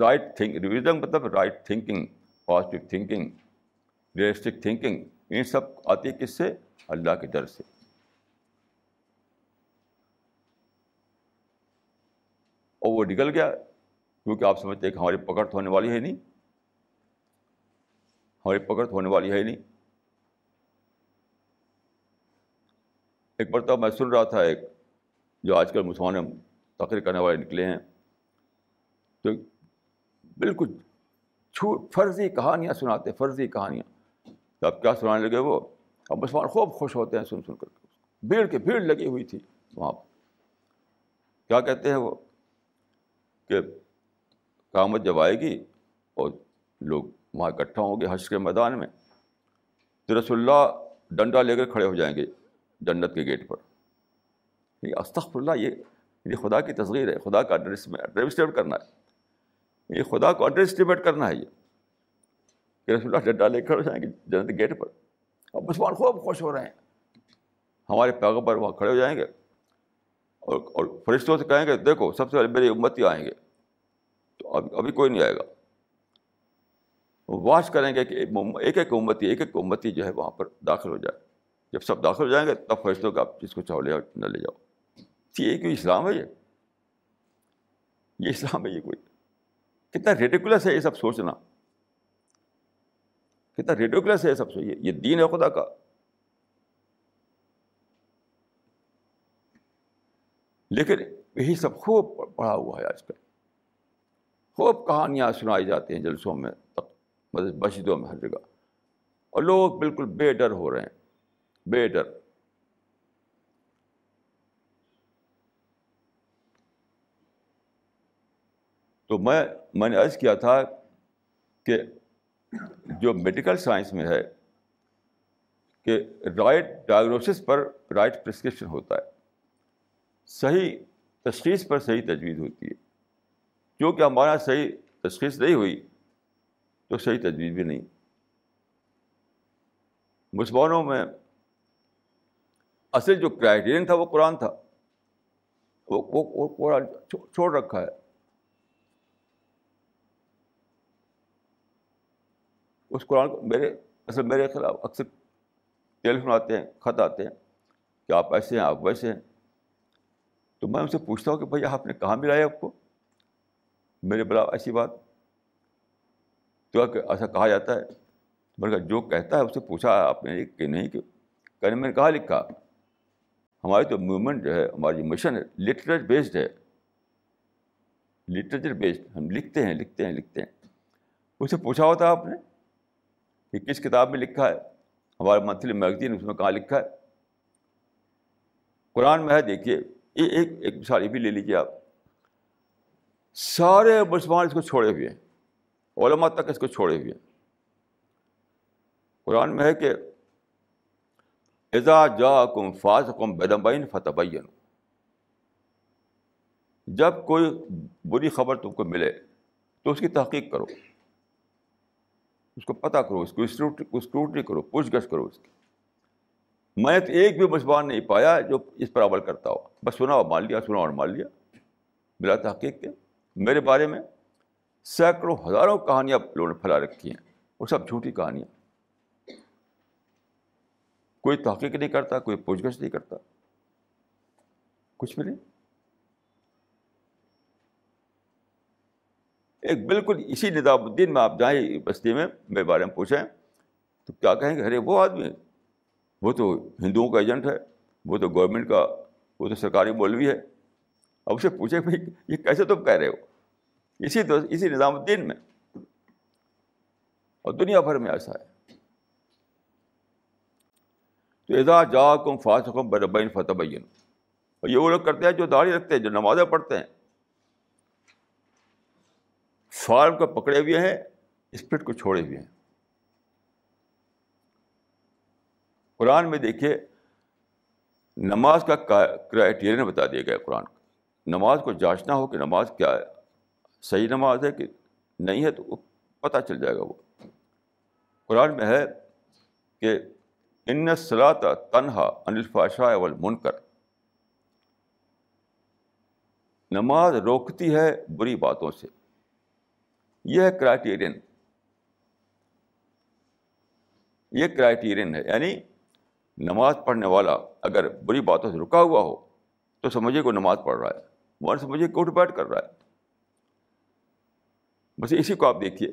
رائٹ تھنک ریویژن مطلب right thinking positive thinking realistic thinking ان سب آتی ہے کس سے؟ اللہ کے ڈر سے۔ اور وہ نکل گیا، کیونکہ آپ سمجھتے ہیں کہ ہماری پکڑ تو ہونے والی ہے نہیں۔ ہماری پکڑ تو ہونے والی ہے نہیں۔ ایک مرتبہ میں سن رہا تھا ایک، جو آج کل مسلمان تقریر کرنے والے نکلے ہیں تو بالکل چھوٹ فرضی کہانیاں سناتے، فرضی کہانیاں۔ تو اب کیا سنانے لگے وہ؟ اب مسلمان خوب خوش ہوتے ہیں سن سن کر کے۔ بھیڑ کی بھیڑ لگی ہوئی تھی وہاں پر۔ کیا کہتے ہیں وہ؟ کہ قامت جب آئے گی اور لوگ وہاں اکٹھا ہوں گے حش کے میدان میں، تو رسول اللہ ڈنڈا لے کر کھڑے ہو جائیں گے جنت کے گیٹ پر۔ یہ استخر اللہ، یہ یہ خدا کی تصغیر ہے، خدا کا انڈر کرنا ہے۔ یہ خدا کو انڈر اسٹیمیٹ کرنا ہے یہ۔ کہ رسول اللہ ڈنڈا لے کر ہو جائیں گے جنت کے گیٹ پر۔ اب مسلمان خوب خوش ہو رہے ہیں۔ ہمارے پیغمبر وہاں کھڑے ہو جائیں گے اور اور فرشتوں سے کہیں گے، دیکھو، سب سے پہلے میری امتی آئیں گے۔ تو ابھی ابھی کوئی نہیں آئے گا۔ واش کریں گے کہ ایک ایک امتی ایک ایک امتی جو ہے وہاں پر داخل ہو جائے۔ جب سب داخل ہو جائیں گے، تب فرشتوں کا آپ جس کو چاہو لے جاؤ نہ لے جاؤ۔ یہ کیوں اسلام ہے یہ۔ یہ اسلام ہے یہ کوئی۔ کتنا ریڈیکولس ہے یہ سب سوچنا۔ کتنا ریڈیکولس ہے یہ سب سوچیے یہ دین ہے خدا کا۔ لیکن یہی سب خوب پڑھا ہوا ہے آج کل۔ خوب کہانیاں سنائی جاتی ہیں جلسوں میں مسجدوں میں ہر جگہ۔ اور لوگ بالکل بے ڈر ہو رہے ہیں۔ بے ڈر۔ تو میں میں نے عرض کیا تھا کہ جو میڈیکل سائنس میں ہے کہ رائٹ ڈائگنوسس پر رائٹ پرسکرپشن ہوتا ہے۔ صحیح تشخیص پر صحیح تجویز ہوتی ہے۔ کیونکہ ہمارا صحیح تشخیص نہیں ہوئی تو صحیح تجویز بھی نہیں۔ مسلمانوں میں اصل جو کرائٹیرین تھا وہ قرآن تھا۔ وہ قرآن چھوڑ رکھا ہے۔ اس قرآن کو میرے، اصل میرے خلاف اکثر ٹیلیفون آتے ہیں، خط آتے ہیں کہ آپ ایسے ہیں، آپ ویسے ہیں۔ تو میں ان سے پوچھتا ہوں کہ بھائی آپ نے کہاں ملایا آپ کو؟ میرے بلا ایسی بات۔ تو ایسا کہا جاتا ہے، میں نے کہا جو کہتا ہے اس سے پوچھا آپ نے کہ نہیں، کہ کہنے میں نے کہا لکھا۔ ہماری تو موومنٹ جو ہے، ہماری جو مشن ہے لٹریچر بیسڈ ہے۔ لٹریچر بیسڈ ہم لکھتے ہیں لکھتے ہیں لکھتے ہیں۔ اس سے پوچھا ہوتا آپ نے؟ کہ کس کتاب میں لکھا ہے؟ ہمارا منتھلی میگزین اس میں کہاں لکھا ہے؟ قرآن میں ہے، دیکھیے، یہ ایک ایک مثال یہ بھی لے لیجیے آپ۔ سارے مسلمان اس کو چھوڑے ہوئے ہیں۔ علماء تک اس کو چھوڑے ہوئے ہیں۔ قرآن میں ہے کہ اذا جا کم فاض کم بیدمبین فتح جب کوئی بری خبر تم کو ملے تو اس کی تحقیق کرو۔ اس کو پتہ کرو، اس کو اسکروٹنی کرو، پوچھ گچھ کرو اس کی۔ میں تو ایک بھی مسلمان نہیں پایا جو اس پر عمل کرتا ہو۔ بس سنا اور مان لیا، سنا اور مان لیا۔ بلا تحقیق کے۔ میرے بارے میں سینکڑوں، ہزاروں کہانیاں لوگوں نے پھیلا رکھی ہیں۔ وہ سب جھوٹی کہانیاں۔ کوئی تحقیق نہیں کرتا، کوئی پوچھ گچھ نہیں کرتا۔ کچھ بھی نہیں۔ ایک بالکل اسی نظام الدین میں آپ جائیں بستی میں میرے بارے میں پوچھیں، تو کیا کہیں گے؟ ارے، وہ آدمی وہ تو ہندوؤں کا ایجنٹ ہے، وہ تو گورنمنٹ کا، وہ تو سرکاری مولوی ہے۔ اب اسے پوچھے بھائی، یہ کیسے تم کہہ رہے ہو؟ اسی تو، اسی نظام الدین میں۔ اور دنیا بھر میں ایسا ہے۔ تو ادا جا کم فاس حکم بربین فتح بین اور یہ وہ لوگ کرتے ہیں جو داڑھی رکھتے ہیں، جو نمازیں پڑھتے ہیں۔ فارم کو پکڑے ہوئے ہیں اسپرٹ کو چھوڑے ہوئے ہیں۔ قرآن میں دیکھیے، نماز کا کرائٹیرین بتا دیا گیا قرآن کا نماز کو جانچنا ہو کہ نماز کیا ہے۔ صحیح نماز ہے کہ نہیں ہے تو وہ پتہ چل جائے گا وہ۔ قرآن میں ہے کہ ان صلاح تنہا انلفاشا والمنکر۔ کر نماز روکتی ہے بری باتوں سے۔ یہ ہے کرائٹیرین یہ کرائٹیرین ہے یعنی نماز پڑھنے والا اگر بری باتوں سے رکا ہوا ہو، تو سمجھے کو نماز پڑھ رہا ہے وہ سمجھے کوٹ بیٹھ کر رہا ہے۔ بس اسی کو آپ دیکھیے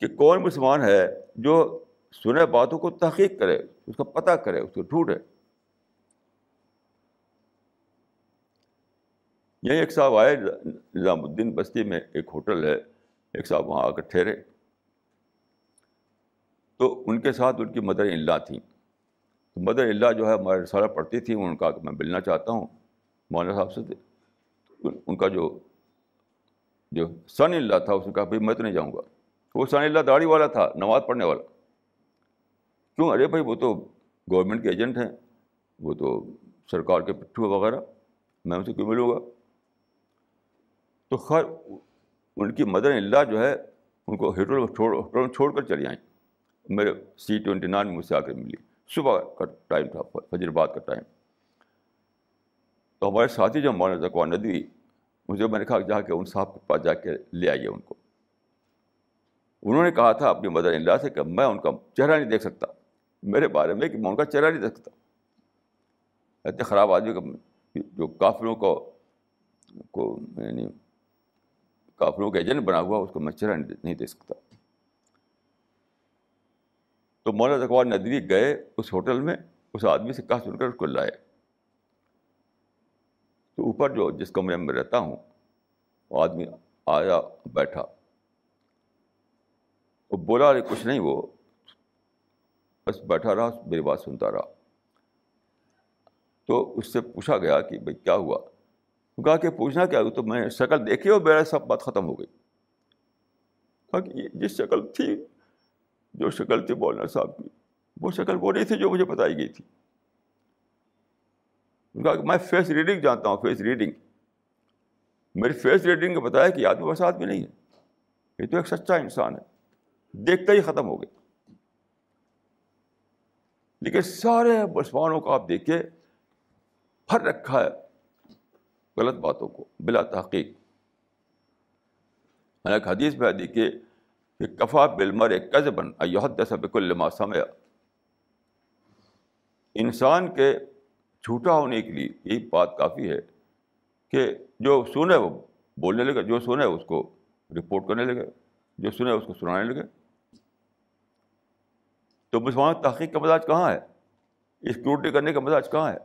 کہ کون مسلمان ہے جو سنے باتوں کو تحقیق کرے، اس کا پتہ کرے، اس کو ڈھونڈے۔ یہی ایک صاحب آئے، نظام الدین بستی میں ایک ہوٹل ہے، ایک صاحب وہاں آ کر ٹھہرے۔ تو ان کے ساتھ ان کی مدر اللہ تھیں۔ تو مدر اللہ جو ہے، ہمارے رسالہ پڑھتی تھی ان کا کہ میں ملنا چاہتا ہوں، مولانا صاحب سے۔ ان کا جو جو سن اللہ تھا، اس نے کہا، بھائی میں تو نہیں جاؤں گا۔ وہ سن اللہ داڑھی والا تھا، نماز پڑھنے والا۔ کیوں؟ ارے بھائی، وہ تو گورنمنٹ کے ایجنٹ ہیں، وہ تو سرکار کے پٹھو وغیرہ، میں ان سے کیوں ملوں گا؟ تو خیر، ان کی مدر اللہ جو ہے، ان کو ہوٹل چھوڑ چھوڑ کر چلی آئیں۔ میرے سی ٹوینٹی نائن مجھ سے آ کر ملی۔ صبح کا ٹائم تھا، فجر بعد کا ٹائم۔ تو ہمارے ساتھی جو مولانا زکوان ندوی، مجھے، میں نے کہا جا کے ان صاحب کے پاس جا کے لے آئیے ان کو۔ انہوں نے کہا تھا اپنی مدر اللہ سے کہ میں ان کا چہرہ نہیں دیکھ سکتا۔ میرے بارے میں کہ میں ان کا چہرہ نہیں دیکھ سکتا۔ اتنے خراب آدمی کا جو کافروں کو کو یعنی کافروں کا ایجنٹ بنا ہوا اس کو میں چہرہ نہیں دے سکتا۔ تو مولانا اقبال ندوی گئے اس ہوٹل میں، اس آدمی سے کہا سن کر اس کو لائے تو اوپر جو جس کمرے میں رہتا ہوں، وہ آدمی آیا، بیٹھا۔ وہ بولا، ارے، کچھ نہیں، وہ بس بیٹھا رہا، میری بات سنتا رہا۔ تو اس سے پوچھا گیا کہ بھائی، کیا ہوا؟ کہا کہ پوچھنا کیا تو میں شکل دیکھی اور میرا سب بات ختم ہو گئی۔ کہا کہ جس شکل تھی، جو شکل تھی مولانا صاحب کی، وہ شکل وہ نہیں تھی جو مجھے بتائی گئی تھی۔ کہا کہ میں فیس ریڈنگ جانتا ہوں فیس ریڈنگ میری فیس ریڈنگ نے بتایا کہ آدمی بس آدمی نہیں ہے۔ یہ تو ایک سچا انسان ہے۔ دیکھتے ہی ختم ہو گئے لیکن سارے مسلمانوں کو آپ دیکھیے، ہر رکھا ہے۔ غلط باتوں کو، بلا تحقیق۔ ایک حدیث میں دیکھیے کہ کفا بلمر ایک قز بن بک الما سمیا انسان کے جھوٹا ہونے کے لیے یہی بات کافی ہے کہ جو سنے وہ بولنے لگے، جو سنے اس کو رپورٹ کرنے لگے، جو سنے اس کو سنانے لگے۔ تو مسلمان تحقیق کا مزاج کہاں ہے؟ اسکروٹنی کرنے کا مزاج کہاں ہے؟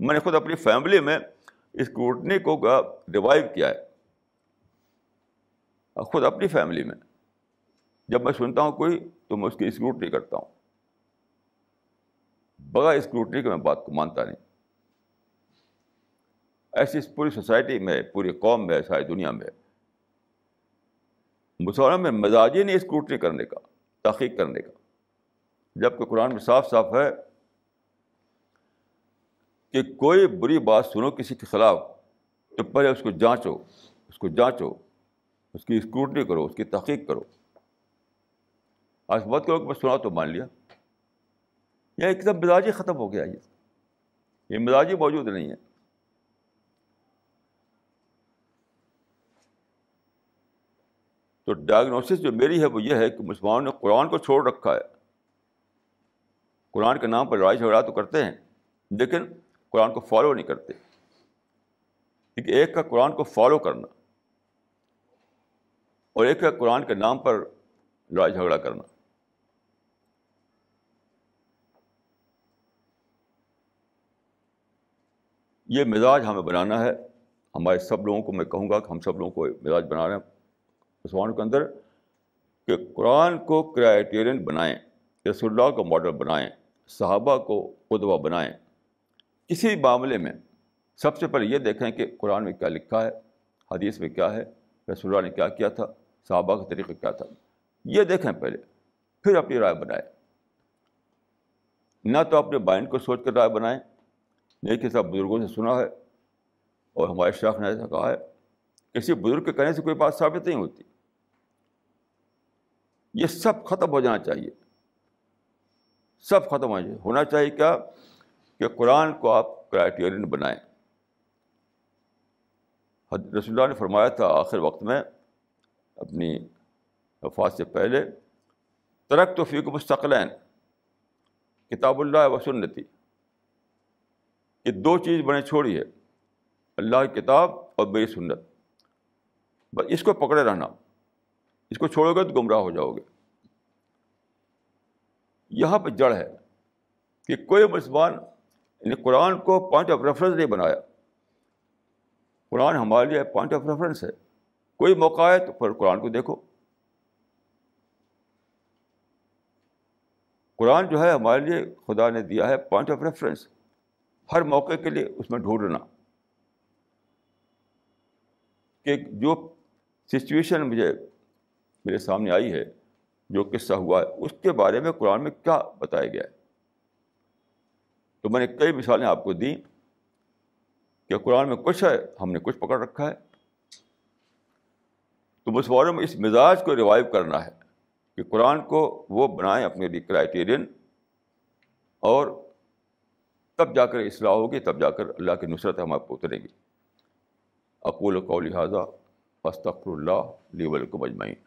میں نے خود اپنی فیملی میں اسکروٹنی کو ریوائو کیا ہے۔ خود اپنی فیملی میں۔ جب میں سنتا ہوں کوئی تو میں اس کی اسکروٹنی کرتا ہوں۔ بغیر اسکروٹنی کے میں بات کو مانتا نہیں۔ ایسی پوری سوسائٹی میں، پوری قوم میں، ساری دنیا میں۔ مسلمانوں میں مزاج ہی نہیں اسکروٹنی کرنے کا، تحقیق کرنے کا۔ جبکہ قرآن میں صاف صاف ہے کہ کوئی بری بات سنو کسی کے خلاف، تو پہلے اس کو جانچو، اس کو جانچو، اس کی اسکروٹنی کرو، اس کی تحقیق کرو۔ آج بہت کرو کہ میں سنا تو مان لیا۔ یہ ایک دم مزاجی ختم ہو گیا یہ۔ یہ مزاجی موجود نہیں ہے۔ تو ڈائگنوسس جو میری ہے وہ یہ ہے کہ مسلمانوں نے قرآن کو چھوڑ رکھا ہے۔ قرآن کے نام پر لڑائی جھگڑا تو کرتے ہیں، لیکن قرآن کو فالو نہیں کرتے۔ کیونکہ ایک کا قرآن کو فالو کرنا اور ایک کا قرآن کے نام پر لڑائی جھگڑا کرنا۔ یہ مزاج ہمیں بنانا ہے۔ ہمارے سب لوگوں کو میں کہوں گا کہ ہم سب لوگوں کو مزاج بنا رہے ہیں۔ مسلمانوں کے اندر کہ قرآن کو کرائٹیرین بنائیں، رسول اللہ کو ماڈل بنائیں، صحابہ کو ادوا بنائیں۔ کسی معاملے میں سب سے پہلے یہ دیکھیں کہ قرآن میں کیا لکھا ہے، حدیث میں کیا ہے، رسول اللہ نے کیا کیا تھا، صحابہ کا طریقہ کیا تھا۔ یہ دیکھیں پہلے، پھر اپنی رائے بنائیں۔ نہ تو اپنے مائنڈ کو سوچ کر رائے بنائیں نہیں کہ سب بزرگوں سے سنا ہے اور ہمارے شاخ نے ایسا کہا ہے۔ کسی بزرگ کے کہنے سے کوئی بات ثابت نہیں ہوتی۔ یہ سب ختم ہو جانا چاہیے۔ سب ختم ہو جائے ہونا چاہیے کیا؟ کہ قرآن کو آپ کرائٹیرین بنائیں۔ رسول اللہ نے فرمایا تھا آخر وقت میں اپنی وفات سے پہلے ترک تو فیق مستقلین کتاب اللہ و سنتی۔ یہ دو چیز بنے چھوڑی ہے، اللہ کی کتاب اور میری سنت۔ بس اس کو پکڑے رہنا، اس کو چھوڑو گے تو گمراہ ہو جاؤ گے۔ یہاں پہ جڑ ہے کہ کوئی مسلمان یعنی قرآن کو پوائنٹ آف ریفرنس نہیں بنایا۔ قرآن ہمارے لیے پوائنٹ آف ریفرنس ہے۔ کوئی موقع ہے تو پھر قرآن کو دیکھو۔ قرآن جو ہے ہمارے لیے خدا نے دیا ہے پوائنٹ آف ریفرنس ہر موقع کے لیے اس میں ڈھونڈنا۔ کہ جو سچویشن مجھے میرے سامنے آئی ہے، جو قصہ ہوا ہے، اس کے بارے میں قرآن میں کیا بتایا گیا ہے؟ تو میں نے کئی مثالیں آپ کو دیں کہ قرآن میں کچھ ہے، ہم نے کچھ پکڑ رکھا ہے۔ تو مسلمانوں میں اس مزاج کو ریوائو کرنا ہے کہ قرآن کو وہ بنائیں اپنے لیے کرائٹیرین اور تب جا کر اصلاح ہوگی، تب جا کر اللہ کی نصرت ہم آپ کو اترے گی۔ اقول کو لہٰذا فستخر اللہ لی ولکم اجمعین۔